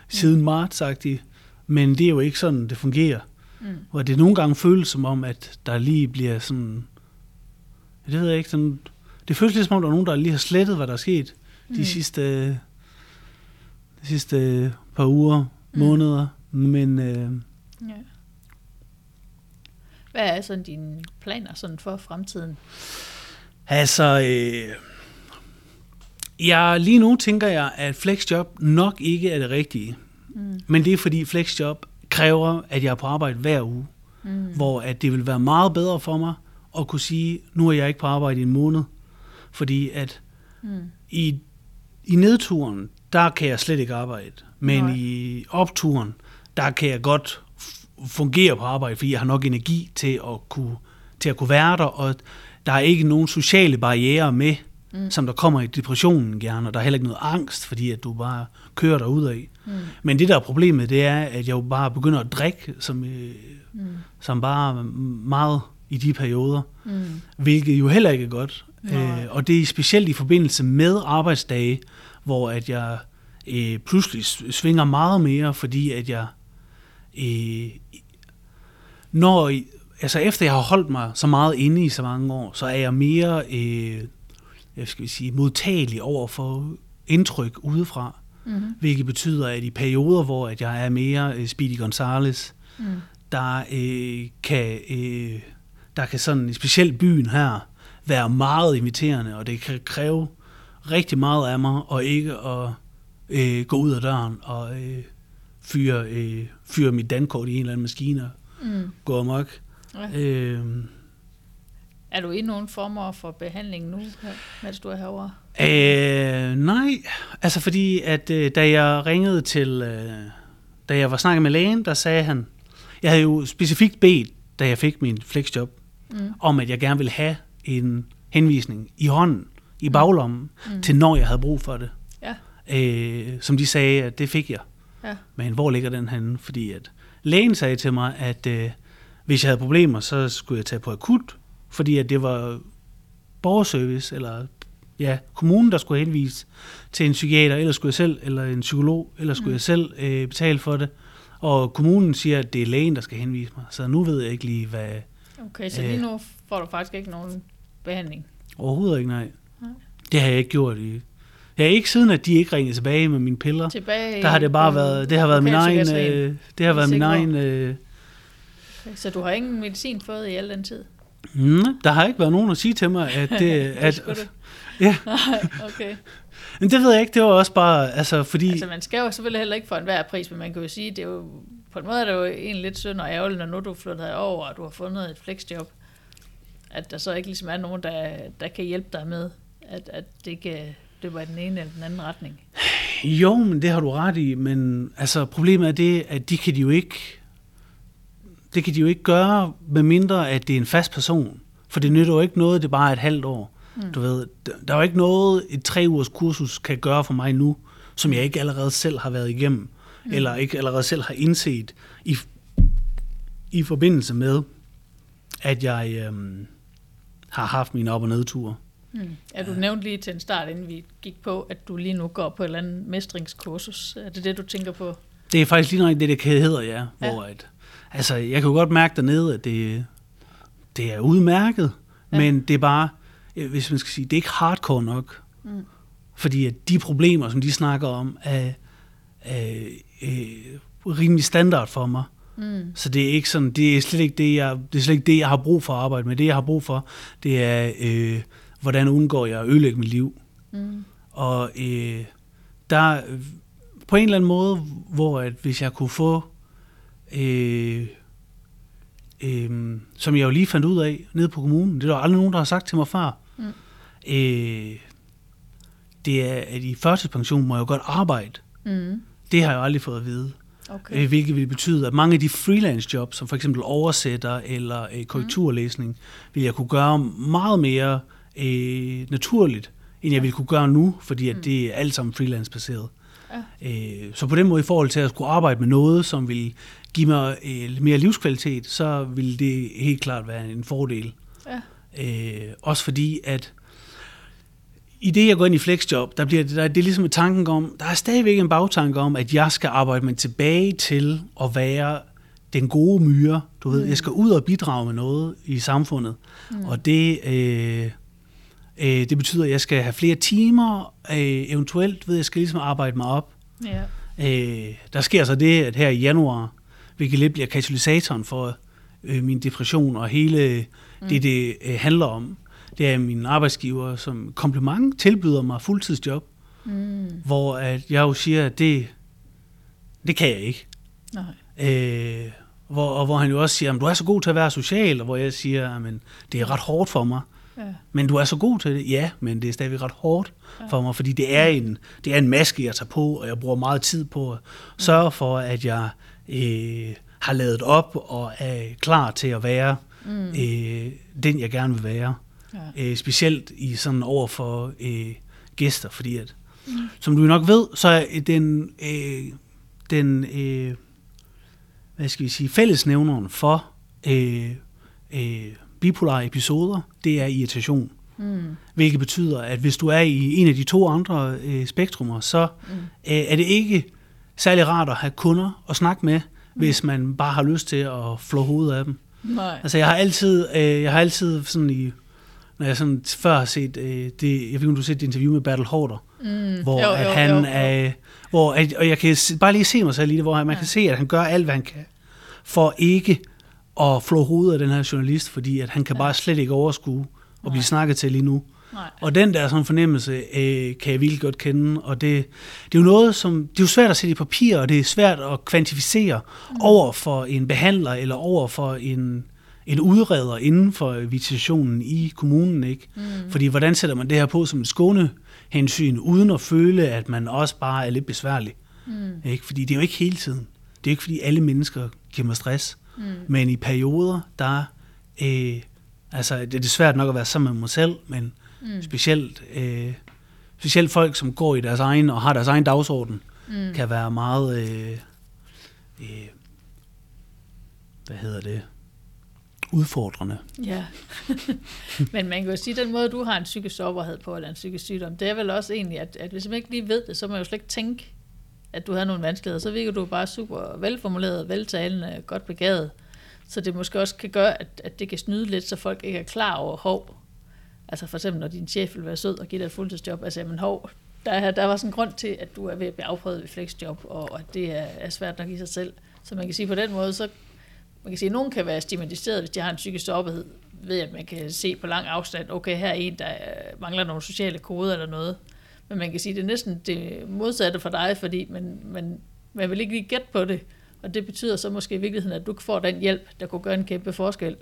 siden marts, sagtigt. Men det er jo ikke sådan, det fungerer. Mm. Hvor det nogle gange føles som om, at der lige bliver sådan... Det ved jeg ikke, sådan... Det føles lidt som om, der er nogen, der lige har slettet, hvad der er sket de Mm. sidste, de sidste par uger, Mm. måneder. Men øh, Ja. Hvad er sådan dine planer sådan for fremtiden? altså, øh, jeg, lige nu tænker jeg, at flexjob nok ikke er det rigtige. Mm. Men det er fordi flexjob kræver, at jeg er på arbejde hver uge. Mm. Hvor at det vil være meget bedre for mig at kunne sige, nu er jeg ikke på arbejde i en måned. Fordi at Mm. i, i nedturen, der kan jeg slet ikke arbejde. Men Nej. i opturen, der kan jeg godt fungere på arbejde, fordi jeg har nok energi til at kunne, til at kunne være der, og der er ikke nogen sociale barriere med, mm. som der kommer i depressionen gerne, og der er heller ikke noget angst, fordi at du bare kører dig af. Mm. Men det der er problemet, det er, at jeg jo bare begynder at drikke, som, øh, Mm. som bare meget i de perioder, Mm. hvilket jo heller ikke er godt. Nej. Øh, og det er specielt i forbindelse med arbejdsdage, hvor at jeg øh, pludselig svinger meget mere, fordi at jeg, øh, når, altså efter jeg har holdt mig så meget inde i så mange år, så er jeg mere, øh, jeg skal sige, modtagelig over for indtryk udefra, Mm. hvilket betyder, at i perioder, hvor at jeg er mere øh, Speedy Gonzales, Mm. der øh, kan øh, der kan sådan specielt byen her være meget inviterende, og det kan kræve rigtig meget af mig, og ikke at øh, gå ud af døren og øh, fyre, øh, fyre mit dankort i en eller anden maskine og Mm. gå amok. Ja. Øh, Er du i nogen former for behandling nu, mens du er herovre? Øh, nej, altså fordi, at øh, da jeg ringede til, øh, da jeg var snakket med lægen, der sagde han, jeg havde jo specifikt bedt, da jeg fik min flexjob, Mm. om, at jeg gerne ville have en henvisning i hånden, i baglommen, mm. til når jeg havde brug for det. Ja. Øh, som de sagde, at det fik jeg. Ja. Men hvor ligger den henne? Fordi at lægen sagde til mig, at øh, hvis jeg havde problemer, så skulle jeg tage på akut, fordi at det var borgerservice, eller ja, kommunen, der skulle henvise til en psykiater, eller skulle jeg selv, eller en psykolog, eller skulle mm. jeg selv øh, betale for det. Og kommunen siger, at det er lægen, der skal henvise mig. Så nu ved jeg ikke lige, hvad, Okay, så Øh. lige nu får du faktisk ikke nogen behandling. Overhovedet ikke, nej. Nej. Det har jeg ikke gjort i... Jeg er ikke siden, at de ikke ringede tilbage med mine piller. Tilbage Der har det bare på været, det har været min egen, øh, det har været min egen, øh, Så du har ingen medicin fået i al den tid? mm, der har ikke været nogen at sige til mig, at det, at, skulle du. Ja, Nej, okay. men det ved jeg ikke, det var også bare, altså fordi, Altså man skal jo selvfølgelig heller ikke få enhver pris, men man kan jo sige, det er jo, på en måde er det jo egentlig lidt synd og ærgerligt, når nu du er flyttet over, og du har fundet et flexjob, at der så ikke ligesom er nogen, der, der kan hjælpe dig med, at, at det ikke løber i den ene eller den anden retning. jo, men det har du ret i, men altså problemet er det, at de kan de jo ikke, det kan de jo ikke gøre, med mindre at det er en fast person. For det nytter jo ikke noget, det er bare et halvt år. Mm. Du ved, der er jo ikke noget, et tre ugers kursus kan gøre for mig nu, som jeg ikke allerede selv har været igennem, mm. eller ikke allerede selv har indset i, i forbindelse med, at jeg øhm, har haft mine op- og nedture. Mm. Ja, du nævnte lige til en start, inden vi gik på, at du lige nu går på et eller andet mestringskursus. Er det det, du tænker på? Det er faktisk lige nok det, det hedder, ja. Ja. Hvor at, altså, jeg kan jo godt mærke dernede, at det, det er udmærket, Ja. men det er bare, øh, hvis man skal sige, det er ikke hardcore nok. Mm. Fordi at de problemer, som de snakker om, er, er, er rimelig standard for mig. Mm. Så det er ikke sådan, det er slet ikke det, jeg, det er slet ikke det, jeg har brug for at arbejde med. Det, jeg har brug for, det er, øh, hvordan undgår jeg at ødelægge mit liv. Mm. Og øh, der øh, på en eller anden måde, hvor at hvis jeg kunne få, øh, øh, som jeg jo lige fandt ud af nede på kommunen, det er der aldrig nogen, der har sagt til mig før, Mm. øh, det er, at i førtidspension må jeg jo godt arbejde. Mm. Det har jeg jo aldrig fået at vide. Okay. Øh, hvilket vil betyde, at mange af de freelance jobs, som for eksempel oversætter eller øh, korrekturlæsning, vil jeg kunne gøre meget mere øh, naturligt, end jeg ville kunne gøre nu, fordi at det er alt sammen freelance-baseret. Ja. Øh, så på den måde, i forhold til at skulle arbejde med noget, som vil give mig øh, mere livskvalitet, så vil det helt klart være en fordel. Øh, også fordi, at i det, jeg går ind i flexjob, der bliver det, der, det er ligesom tanken om, der er stadigvæk en bagtanke om, at jeg skal arbejde mig tilbage til at være den gode myre. Du ved, Mm. jeg skal ud og bidrage med noget i samfundet. Mm. Og det, øh, øh, det betyder, at jeg skal have flere timer, øh, eventuelt ved jeg skal ligesom arbejde mig op. Ja. Øh, der sker så det, at her i januar, hvilket lidt bliver katalysatoren for øh, min depression og hele mm. det, det øh, handler om, det er min arbejdsgiver, som kompliment tilbyder mig fuldtidsjob, mm. hvor at jeg jo siger, at det, det kan jeg ikke. Nej. Øh, hvor, og hvor han jo også siger, at du er så god til at være social, og hvor jeg siger, at det er ret hårdt for mig. Ja. Men du er så god til det. Ja, men det er stadigvæk ret hårdt ja. for mig, fordi det er, en, det er en maske, jeg tager på, og jeg bruger meget tid på at sørge for, at jeg øh, har lavet op og er klar til at være mm. øh, den, jeg gerne vil være. Ja. Øh, specielt i sådan over for øh, gæster, fordi at, mm. som du nok ved, så er den, øh, den øh, hvad skal vi sige, fællesnævneren for øh, øh, bipolare episoder, det er irritation. Mm. Hvilket betyder, at hvis du er i en af de to andre øh, spektrummer, så mm. øh, er det ikke særlig rart at have kunder at snakke med, mm. hvis man bare har lyst til at flå hovedet af dem. Nej. Altså jeg har altid, øh, jeg har altid sådan i, når jeg sådan før har set øh, det, jeg ved ikke om du har set det interview med Bertel Hårder, mm. hvor jo, at han jo, jo. er, hvor, at, og jeg kan bare lige se mig selv i det, hvor man ja. kan se, at han gør alt, hvad han kan, for ikke at flå hovedet af den her journalist, fordi at han kan ja. bare slet ikke overskue at blive snakket til lige nu. Nej. Og den der sådan fornemmelse øh, kan jeg virkelig godt kende, og det, det er jo noget, som det er jo svært at sætte i papir, og det er svært at kvantificere mm. over for en behandler eller over for en, en udreder inden for visitationen i kommunen, ikke? Mm. Fordi hvordan sætter man det her på som et skåne hensyn, uden at føle, at man også bare er lidt besværlig? Mm. Ikke? Fordi det er jo ikke hele tiden. Det er ikke fordi alle mennesker giver mig stress. Mm. Men i perioder, der øh, altså det er svært nok at være sammen med mig selv, men mm. specielt, øh, specielt folk, som går i deres egen og har deres egen dagsorden, mm. kan være meget, øh, øh, hvad hedder det, udfordrende. Ja, men man kan jo sige, at den måde, du har en psykisk sårbarhed på, eller en psykisk sygdom, det er vel også egentlig, at, at hvis man ikke lige ved det, så må man jo slet ikke tænke, at du havde nogle vanskeligheder. Så virker du bare super velformuleret, veltalende, godt begavet. Så det måske også kan gøre, at, at det kan snyde lidt, så folk ikke er klar over hov. Altså for eksempel, når din chef vil være sød og give dig et fuldtidsjob, altså jamen hov, der, der var sådan en grund til, at du er ved at blive afprøvet ved flexjob, og at det er, er svært nok i sig selv. Så man kan sige på den måde, så man kan sige, at nogen kan være stigmatiseret, hvis de har en psykisk sårbarhed, ved at man kan se på lang afstand, okay, her er en, der øh, mangler nogle sociale koder eller noget. Men man kan sige, at det er næsten det modsatte for dig, fordi man, man, man vil ikke lige gætte på det. Og det betyder så måske i virkeligheden, at du får den hjælp, der kunne gøre en kæmpe forskel.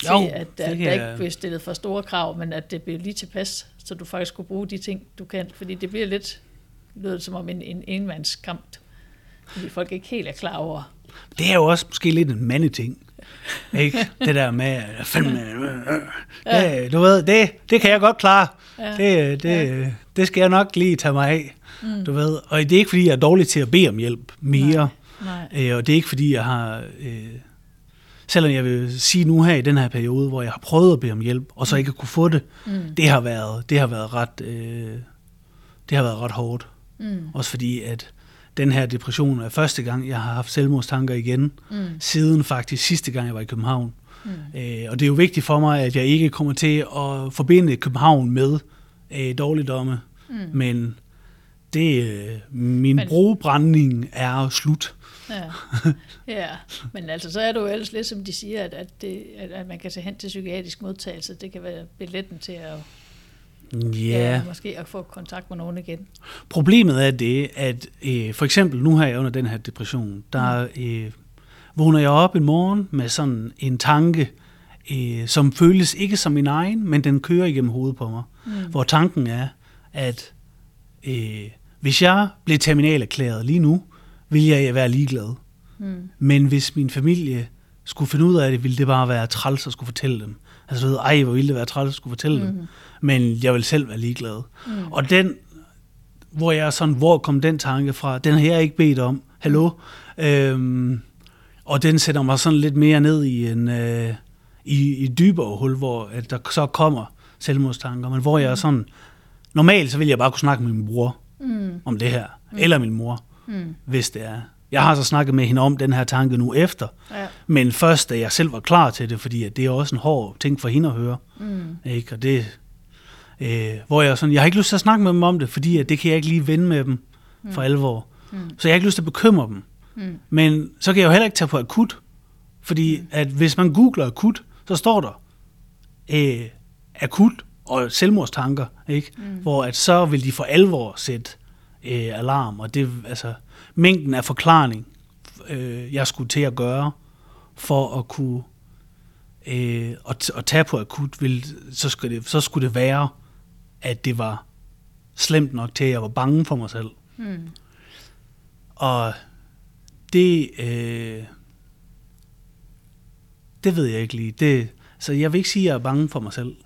Til jo, at, at der ikke bliver stillet for store krav, men at det bliver lige tilpas, så du faktisk kunne bruge de ting, du kan. Fordi det bliver lidt, det som om en, en enmandskamp, fordi folk ikke helt er klar over. Det er jo også måske lidt en mandeting. Ikke? Det der med, fandme, ja. det, du ved, det, det kan jeg godt klare. Ja. Det, det, ja. det skal jeg nok lige tage mig af. Mm. Du ved. Og det er ikke, fordi jeg er dårlig til at bede om hjælp mere. Nej. Nej. Øh, og det er ikke, fordi jeg har... Øh, selvom jeg vil sige nu her i den her periode, hvor jeg har prøvet at bede om hjælp, og så mm. ikke kunne få det, mm. det har været, det har været ret, øh, det har været ret hårdt. Mm. Også fordi, at den her depression er første gang, jeg har haft selvmordstanker igen, mm. siden faktisk sidste gang, jeg var i København. Mm. Øh, og det er jo vigtigt for mig, at jeg ikke kommer til at forbinde København med øh, dårligdomme, mm. men det, øh, min men, brobrænding er slut. Ja. ja, men altså så er det jo ellers lidt som de siger, at, at, det, at, at man kan tage hen til psykiatrisk modtagelse. Det kan være billetten til at Ja. ja. Måske at få kontakt med nogen igen. Problemet er det, at øh, for eksempel nu her under den her depression, der mm. øh, vågner jeg op en morgen med sådan en tanke, øh, som føles ikke som min egen, men den kører igennem hovedet på mig. Mm. Hvor tanken er, at øh, hvis jeg blev terminal erklæret lige nu, vil jeg være ligeglad. Mm. Men hvis min familie skulle finde ud af det, ville det bare være træls at skulle fortælle dem. Altså, du ved, ej, hvor ville det være træls at skulle fortælle mm. dem. Men jeg vil selv være ligeglad. Mm. Og den, hvor jeg sådan, hvor kom den tanke fra, den har jeg ikke bedt om. Hallo? Øhm, og den sætter mig sådan lidt mere ned i en øh, i, i dybere hul, hvor at der så kommer selvmordstanker, men hvor jeg mm. sådan, normalt så vil jeg bare kunne snakke med min bror mm. om det her, mm. eller min mor, mm. hvis det er. Jeg har så snakket med hende om den her tanke nu efter, ja. men først da jeg selv var klar til det, fordi at det er også en hård ting for hende at høre. Mm. Ikke? Og det, øh, hvor jeg sådan, jeg har ikke lyst til at snakke med dem om det, fordi at det kan jeg ikke lige vende med dem mm. for alvor. Mm. Så jeg har ikke lyst til at bekymre dem. Mm. Men så kan jeg jo heller ikke tage på akut. Fordi at hvis man googler akut, så står der øh, akut og selvmordstanker, ikke? Mm. Hvor at så vil de for alvor sætte øh, alarm, og det altså mængden af forklaring, øh, jeg skulle til at gøre for at kunne øh, at, at tage på akut, vil, så, skulle det, så skulle det være, at det var slemt nok til, at jeg var bange for mig selv. Mm. Og det, øh, det ved jeg ikke lige. Det, så jeg vil ikke sige, at jeg er bange for mig selv.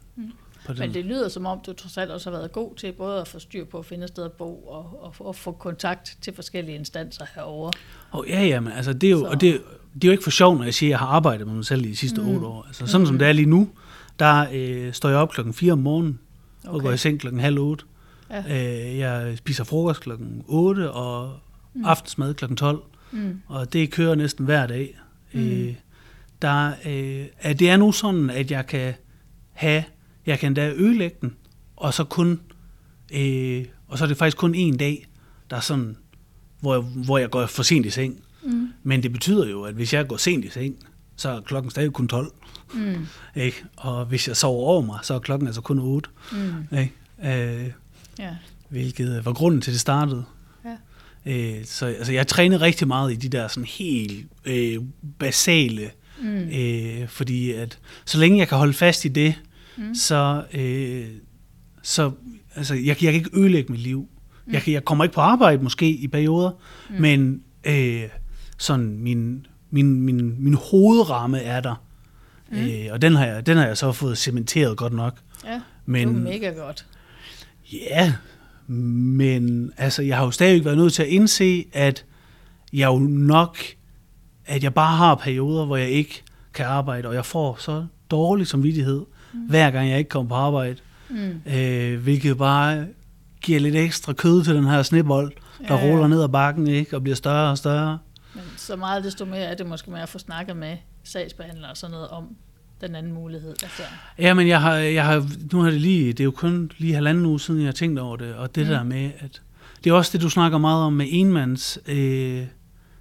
Mm. På den. Men det lyder som om, du trods alt også har været god til både at få styr på at finde et sted at bo og, og, og få kontakt til forskellige instanser herover. Og ja, ja, men altså, det er jo, Så- og det, det er jo ikke for sjov, når jeg siger, at jeg har arbejdet med mig selv i de sidste Mm. otte år. Altså, sådan som det er lige nu, der øh, står jeg op klokken 4 om morgenen, okay. og går i seng klokken halv otte. Ja. Øh, jeg spiser frokost klokken 8 og Mm. aftensmad klokken 12. Mm. og det kører næsten hver dag. Mm. Mm. Øh, der, øh, at det er nu sådan, at jeg kan have, jeg kan da ødelægge den, og så kun, øh, og så er det faktisk kun en dag, der er sådan, hvor jeg, hvor jeg går for sent i seng. Mm. Men det betyder jo, at hvis jeg går sent i seng, så er klokken stadig kun 12. Mm. Ikke? Og hvis jeg sover over mig, så er klokken altså kun 8. Mm. Ikke? Øh, Ja. hvilket var grunden til, at det startede. Ja. Øh, så altså, jeg trænede rigtig meget i de der sådan helt øh, basale, Mm. øh, fordi at så længe jeg kan holde fast i det, Mm. så, øh, så altså, jeg, jeg kan ikke ødelægge mit liv. Mm. Jeg, jeg kommer ikke på arbejde måske i perioder, Mm. men øh, sådan min, min, min, min hovedramme er der. Mm. Øh, og den har, jeg, den har jeg så fået cementeret godt nok. Ja, Men, det er mega godt. Ja, men altså, jeg har jo stadig været nødt til at indse, at jeg jo nok, at jeg bare har perioder, hvor jeg ikke kan arbejde, og jeg får så dårlig samvittighed, mm. hver gang jeg ikke kommer på arbejde, Mm. øh, hvilket bare giver lidt ekstra kød til den her snebold, der Ja, ja, ruller ned ad bakken, ikke, og bliver større og større. Men så meget desto mere er det måske med at få snakket med sagsbehandlere og sådan noget om den anden mulighed. Altså, Ja, men jeg har, jeg har, nu har det lige, det er jo kun lige halvanden uge siden, jeg har tænkt over det, og det mm. der med, at det er også det, du snakker meget om med enmands, øh,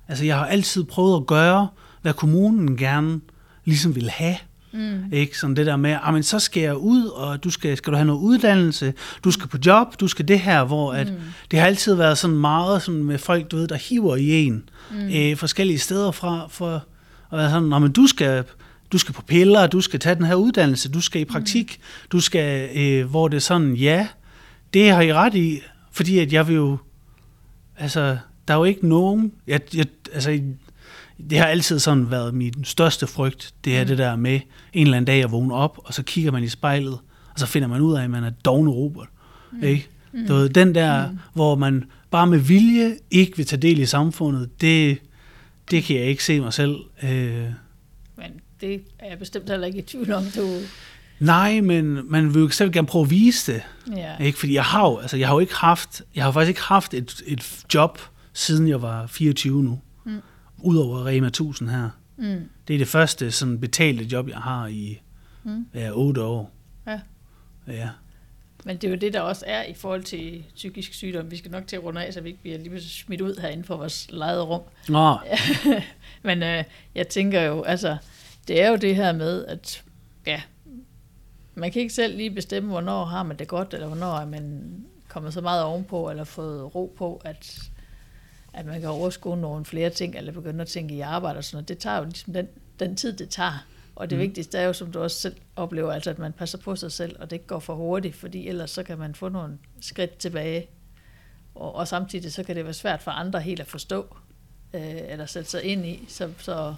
altså jeg har altid prøvet at gøre, hvad kommunen gerne ligesom vil have, mm. ikke? Sådan det der med, ah, men så skal jeg ud, og du skal, skal du have noget uddannelse, du skal på job, du skal det her, hvor at, Mm. det har altid været sådan meget sådan med folk, du ved, der hiver i en, Mm. øh, forskellige steder fra, for at være sådan, "Nå, men du skal, du skal på piller, du skal tage den her uddannelse, du skal i praktik, mm. du skal, øh, hvor det er sådan, ja, det har I ret i, fordi at jeg vil jo, altså, der er jo ikke nogen, jeg, jeg, altså, det har altid sådan været min største frygt, det er Mm. det der med en eller anden dag at vågne op, og så kigger man i spejlet, og så finder man ud af, at man er dogne Robert, mm. ikke? Mm. Du ved, den der, mm. hvor man bare med vilje ikke vil tage del i samfundet, det, det kan jeg ikke se mig selv. Øh, Men det er jeg bestemt heller ikke i tvivl om, du... nej, men man vil jo selv gerne prøve at vise det. Ja. Ikke? Fordi jeg har jo, altså, jeg har jo ikke haft, jeg har faktisk ikke haft et, et job, siden jeg var 24 nu. Udover Rema 1000 her. Mm. Det er det første sådan betalte job, jeg har i Mm. ja, 8 år. Ja. Ja. Men det er jo det, der også er i forhold til psykisk sygdom. Vi skal nok til at runde af, så vi ikke bliver lige smidt ud herinde for vores lejede rum. Nå, Men øh, jeg tænker jo, altså, det er jo det her med, at ja, man kan ikke selv lige bestemme, hvornår har man det godt, eller hvornår er man kommet så meget ovenpå, eller fået ro på, at, at man kan overskue nogle flere ting, eller begynde at tænke i arbejde og sådan noget. Det tager jo ligesom den, den tid, det tager. Og det mm. Vigtigste er jo, som du også selv oplever, altså at man passer på sig selv, og det ikke går for hurtigt, fordi ellers så kan man få nogle skridt tilbage. Og, og samtidig så kan det være svært for andre helt at forstå, øh, eller sætte sig ind i, så, så,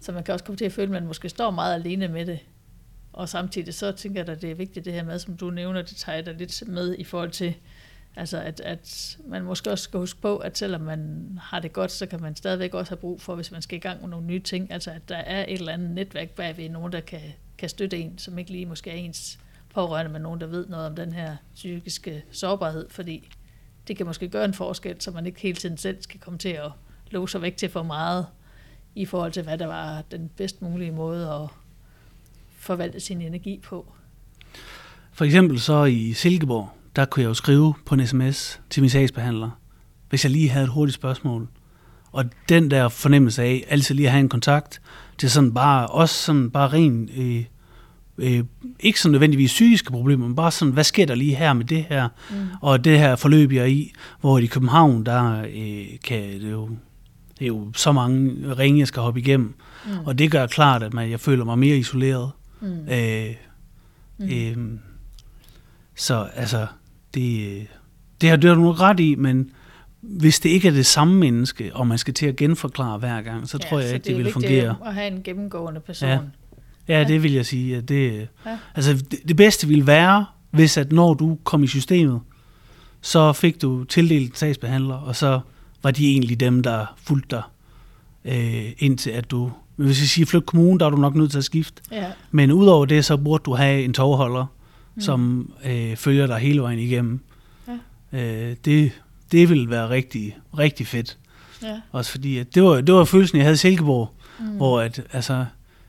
så man kan også komme til at føle, at man måske står meget alene med det. Og samtidig så tænker jeg, at det er vigtigt det her med, som du nævner, det tager jeg da lidt med i forhold til, altså at, at man måske også skal huske på, at selvom man har det godt, så kan man stadigvæk også have brug for, hvis man skal i gang med nogle nye ting, altså at der er et eller andet netværk bagved nogen, der kan, kan støtte en, som ikke lige måske er ens pårørende, men nogen, der ved noget om den her psykiske sårbarhed, fordi det kan måske gøre en forskel, så man ikke hele tiden selv skal komme til at låse sig væk til for meget, i forhold til, hvad der var den bedst mulige måde at forvalte sin energi på. For eksempel så i Silkeborg, der kunne jeg jo skrive på en sms til min sagsbehandler, hvis jeg lige havde et hurtigt spørgsmål. Og den der fornemmelse af altid lige at have en kontakt til sådan bare, også sådan bare ren, øh, øh, ikke sådan nødvendigvis psykiske problemer, men bare sådan, hvad sker der lige her med det her, mm. og det her forløb, jeg er i, hvor i København, der øh, kan det jo, det er jo så mange ringe, jeg skal hoppe igennem, mm. og det gør klart, at man, jeg føler mig mere isoleret. Mm. Øh, mm. Øh, så altså, det, det har, det har du nok ret i, men hvis det ikke er det samme menneske, og man skal til at genforklare hver gang, så ja, tror jeg ikke, det, det vil fungere. at have en gennemgående person. Ja. Ja, det vil jeg sige. At det, ja. altså, det, det bedste ville være, hvis at når du kom i systemet, så fik du tildelt en sagsbehandler, og så var de egentlig dem, der fulgte dig øh, indtil at du... Men hvis vi siger flyt kommune, der er du nok nødt til at skifte. Ja. Men udover det, så burde du have en tovholder, mm. som øh, følger dig hele vejen igennem. Ja. Øh, det, det ville være rigtig, rigtig fedt. Ja. Også fordi, at det var, det var følelsen, jeg havde i Silkeborg, mm. hvor at, altså,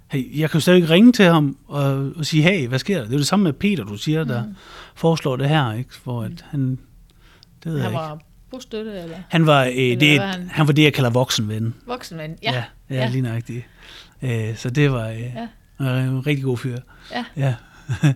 hey, jeg kan jo stadig ringe til ham og, og sige, hey, hvad sker der? Det er det samme med Peter, du siger, der mm. foreslår det her, ikke? Hvor at han, det ved han jeg var ikke. bostøtte, eller? Han var, øh, eller det, han? han var det, jeg kalder voksenven. Voksenven, ja. Ja, ja, ja. lige nøjagtigt. Øh, så det var øh, ja. en rigtig god fyr. Ja. ja.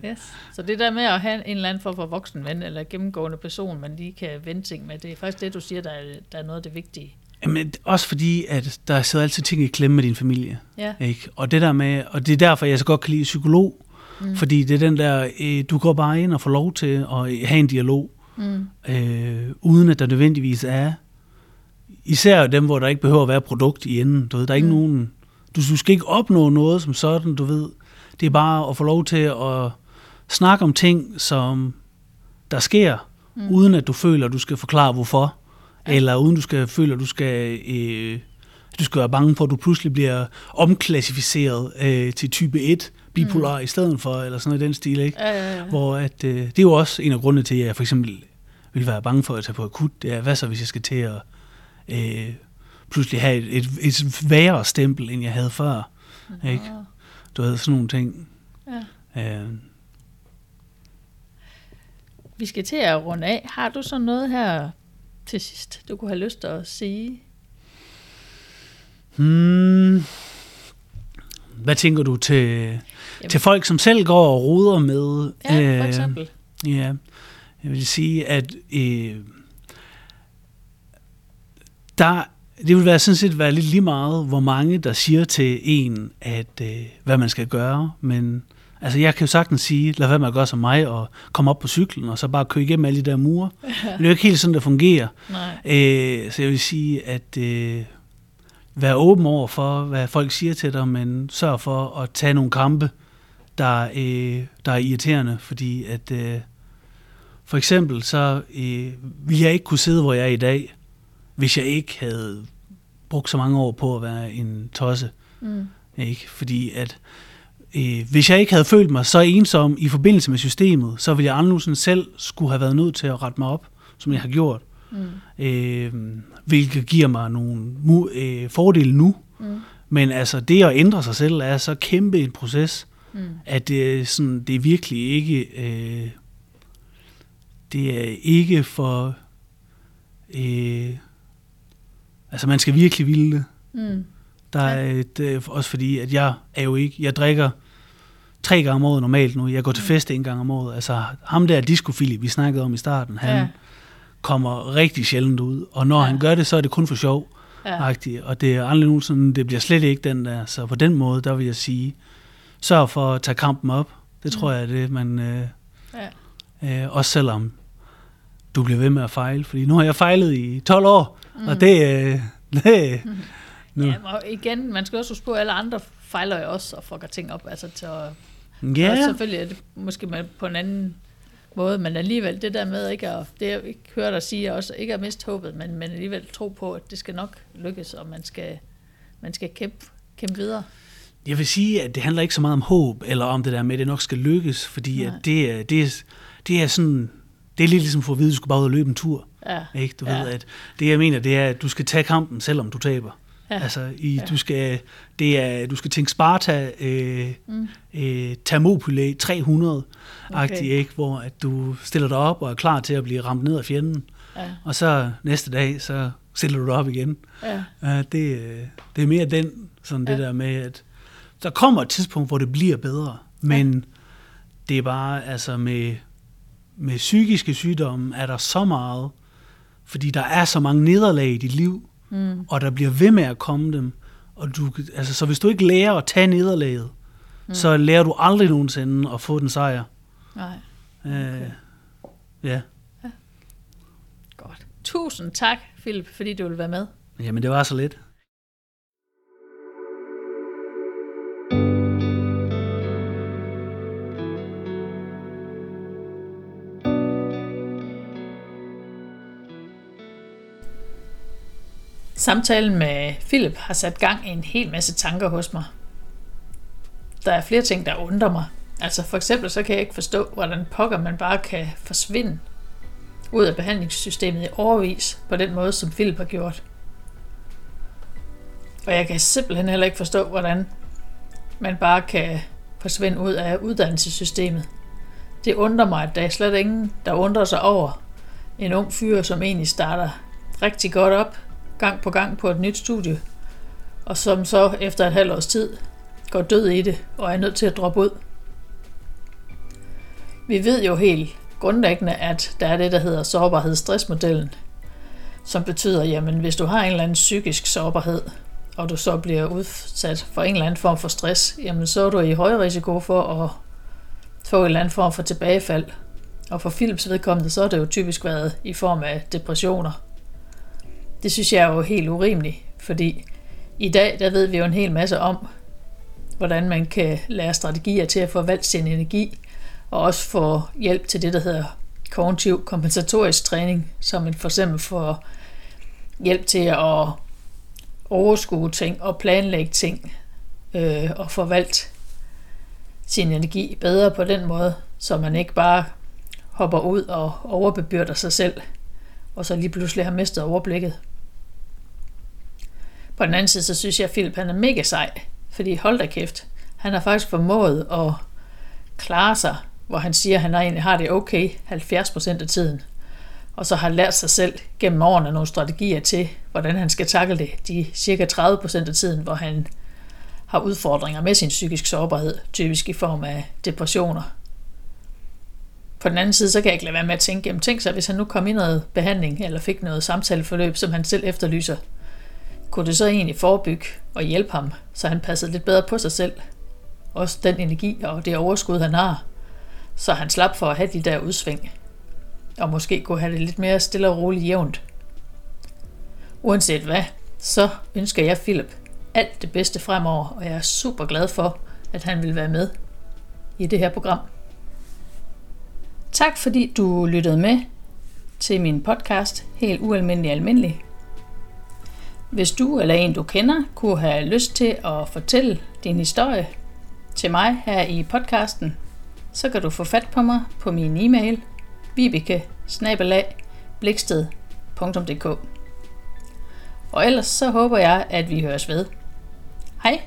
Yes. Så det der med at have en eller anden form for voksenven eller gennemgående person, man lige kan vende ting med, det er faktisk det, du siger, der er, der er noget af det vigtige. Jamen, også fordi, at der sidder altid ting i klemme med din familie. Ja. Ikke? Og det der med, og det er derfor, jeg så godt kan lide psykolog, mm. fordi det er den der, øh, du går bare ind og får lov til at have en dialog, mm. øh, uden at der nødvendigvis er, især dem, hvor der ikke behøver at være produkt i enden, du ved, der er ikke mm. nogen, du, du skal ikke opnå noget som sådan, du ved, det er bare at få lov til at snakke om ting, som der sker, mm. uden at du føler, at du skal forklare hvorfor. Ja. Eller uden du skal føle, at du skal, øh, du skal være bange for, at du pludselig bliver omklassificeret øh, til type 1 bipolar mm. i stedet for, eller sådan noget i den stil. Ikke? Ja, ja, ja. Hvor at, øh, det er jo også en af grundene til, at jeg for eksempel vil være bange for at tage på akut. Det er, hvad så hvis jeg skal til at øh, pludselig have et, et, et værre stempel, end jeg havde før. Ikke? Du ved, sådan nogle ting. Ja. Øh. Vi skal til at runde af. Har du så noget her til sidst, du kunne have lyst til at sige? Hmm. Hvad tænker du til, Jamen. til folk, som selv går og roder med? Ja, for øh, eksempel. Ja, jeg vil sige, at øh, der, det vil være sådan set være lidt lige meget, hvor mange, der siger til en, at øh, hvad man skal gøre, men Altså, jeg kan jo sagtens sige, lad være med at gøre som mig, og komme op på cyklen, og så bare køre igennem alle de der mure. Ja. Det er jo ikke helt sådan, det fungerer. Nej. Øh, så jeg vil sige, at øh, vær åben over for, hvad folk siger til dig, men sørg for at tage nogle kampe, der, øh, der er irriterende, fordi at øh, for eksempel så øh, ville jeg ikke kunne sidde, hvor jeg er i dag, hvis jeg ikke havde brugt så mange år på at være en tosse. Mm. Ikke? Fordi at øh, hvis jeg ikke havde følt mig så ensom i forbindelse med systemet, så ville jeg sådan selv skulle have været nødt til at rette mig op, som jeg har gjort. Mm. Øh, hvilket giver mig nogle øh, fordele nu. Mm. Men altså, det at ændre sig selv er så kæmpe en proces, mm. at det, sådan, det er virkelig ikke... Øh, det er ikke for... Øh, altså, man skal virkelig ville det. Mm. Der er et, øh, også fordi, at jeg er jo ikke, jeg drikker tre gange om året normalt nu. Jeg går til mm. fest en gang om året. Altså ham der Disco Philip, vi snakkede om i starten, han ja. kommer rigtig sjældent ud. Og når ja. han gør det, så er det kun for sjov. Ja. Og det er aldrig nogensinde, det bliver slet ikke den der. Så på den måde, der vil jeg sige, sørg for at tage kampen op. Det tror mm. jeg er det, man... Øh, ja. øh, også selvom du bliver ved med at fejle. Fordi nu har jeg fejlet i 12 år, mm. og det... Øh, det mm. nu. Ja, og igen, man skal også huske på, at alle andre fejler jo også og fucker ting op. Altså til at, ja. Og selvfølgelig er det måske på en anden måde, men alligevel det der med ikke at, det jeg ikke hører dig sige også, ikke at miste håbet, men, men alligevel tro på, at det skal nok lykkes, og man skal, man skal kæmpe, kæmpe videre. Jeg vil sige, at det handler ikke så meget om håb, eller om det der med, at det nok skal lykkes, fordi at det, er, det, er, det er sådan, det er lidt ligesom for at vide, at du skal bare ud og løbe en tur. Ja. Ikke? Du ja. ved, at det jeg mener, det er, at du skal tage kampen, selvom du taber. Ja. Altså, i, ja. du, skal, det er, du skal tænke Sparta øh, mm. øh, Thermopylæ 300 okay. ikke? hvor at du stiller dig op og er klar til at blive ramt ned af fjenden. Ja. og så næste dag, så stiller du dig op igen. Ja. Ja, det, øh, det er mere den, sådan det Ja. der med, at der kommer et tidspunkt, hvor det bliver bedre, men det er bare, altså med, med psykiske sygdomme, er der så meget, fordi der er så mange nederlag i dit liv, Mm. og der bliver ved med at komme dem, og du, altså, så hvis du ikke lærer at tage nederlaget, mm. så lærer du aldrig nogensinde at få den sejr. Nej. Øh, ja, Godt. Tusind tak, Philip, fordi du vil være med. jamen det var så lidt. Samtalen med Philip har sat gang i en hel masse tanker hos mig. Der er flere ting, der undrer mig. Altså for eksempel så kan jeg ikke forstå, hvordan pokker man bare kan forsvinde ud af behandlingssystemet i overvis på den måde, som Philip har gjort. Og jeg kan simpelthen heller ikke forstå, hvordan man bare kan forsvinde ud af uddannelsessystemet. Det undrer mig, at der er slet ingen, der undrer sig over en ung fyr, som egentlig starter rigtig godt op, gang på gang på et nyt studie, og som så efter et halvt års tid går død i det og er nødt til at droppe ud. Vi ved jo helt grundlæggende, at der er det, der hedder sårbarhedsstressmodellen, som betyder, jamen hvis du har en eller anden psykisk sårbarhed, og du så bliver udsat for en eller anden form for stress, jamen så er du i høj risiko for at få en eller anden form for tilbagefald. Og for Philips vedkommende, så har det jo typisk været i form af depressioner. Det synes jeg er jo helt urimeligt, fordi i dag, der ved vi jo en hel masse om, hvordan man kan lære strategier til at forvalte sin energi, og også få hjælp til det, der hedder kognitiv kompensatorisk træning, som man for eksempel får hjælp til at overskue ting og planlægge ting, øh, og forvalte sin energi bedre på den måde, så man ikke bare hopper ud og overbebyrder sig selv, og så lige pludselig har mistet overblikket. På den anden side, så synes jeg, at Philip han er mega sej, fordi hold da kæft, han har faktisk formået at klare sig, hvor han siger, at han egentlig har det okay 70% af tiden. Og så har lært sig selv gennem årene nogle strategier til, hvordan han skal takle det de cirka 30% af tiden, hvor han har udfordringer med sin psykisk sårbarhed, typisk i form af depressioner. På den anden side, så kan jeg ikke lade være med at tænke, jamen tænk sig, hvis han nu kom i noget behandling, eller fik noget samtaleforløb, som han selv efterlyser, kunne det så egentlig forebygge og hjælpe ham, så han passede lidt bedre på sig selv? Også den energi og det overskud, han har, så han slap for at have de der udsving, og måske kunne have det lidt mere stille og roligt jævnt. Uanset hvad, så ønsker jeg Philip alt det bedste fremover, og jeg er super glad for, at han vil være med i det her program. Tak fordi du lyttede med til min podcast Helt Ualmindelig Almindelig. Hvis du eller en du kender kunne have lyst til at fortælle din historie til mig her i podcasten, så kan du få fat på mig på min e-mail vibeke Og ellers så håber jeg, at vi høres ved. Hej!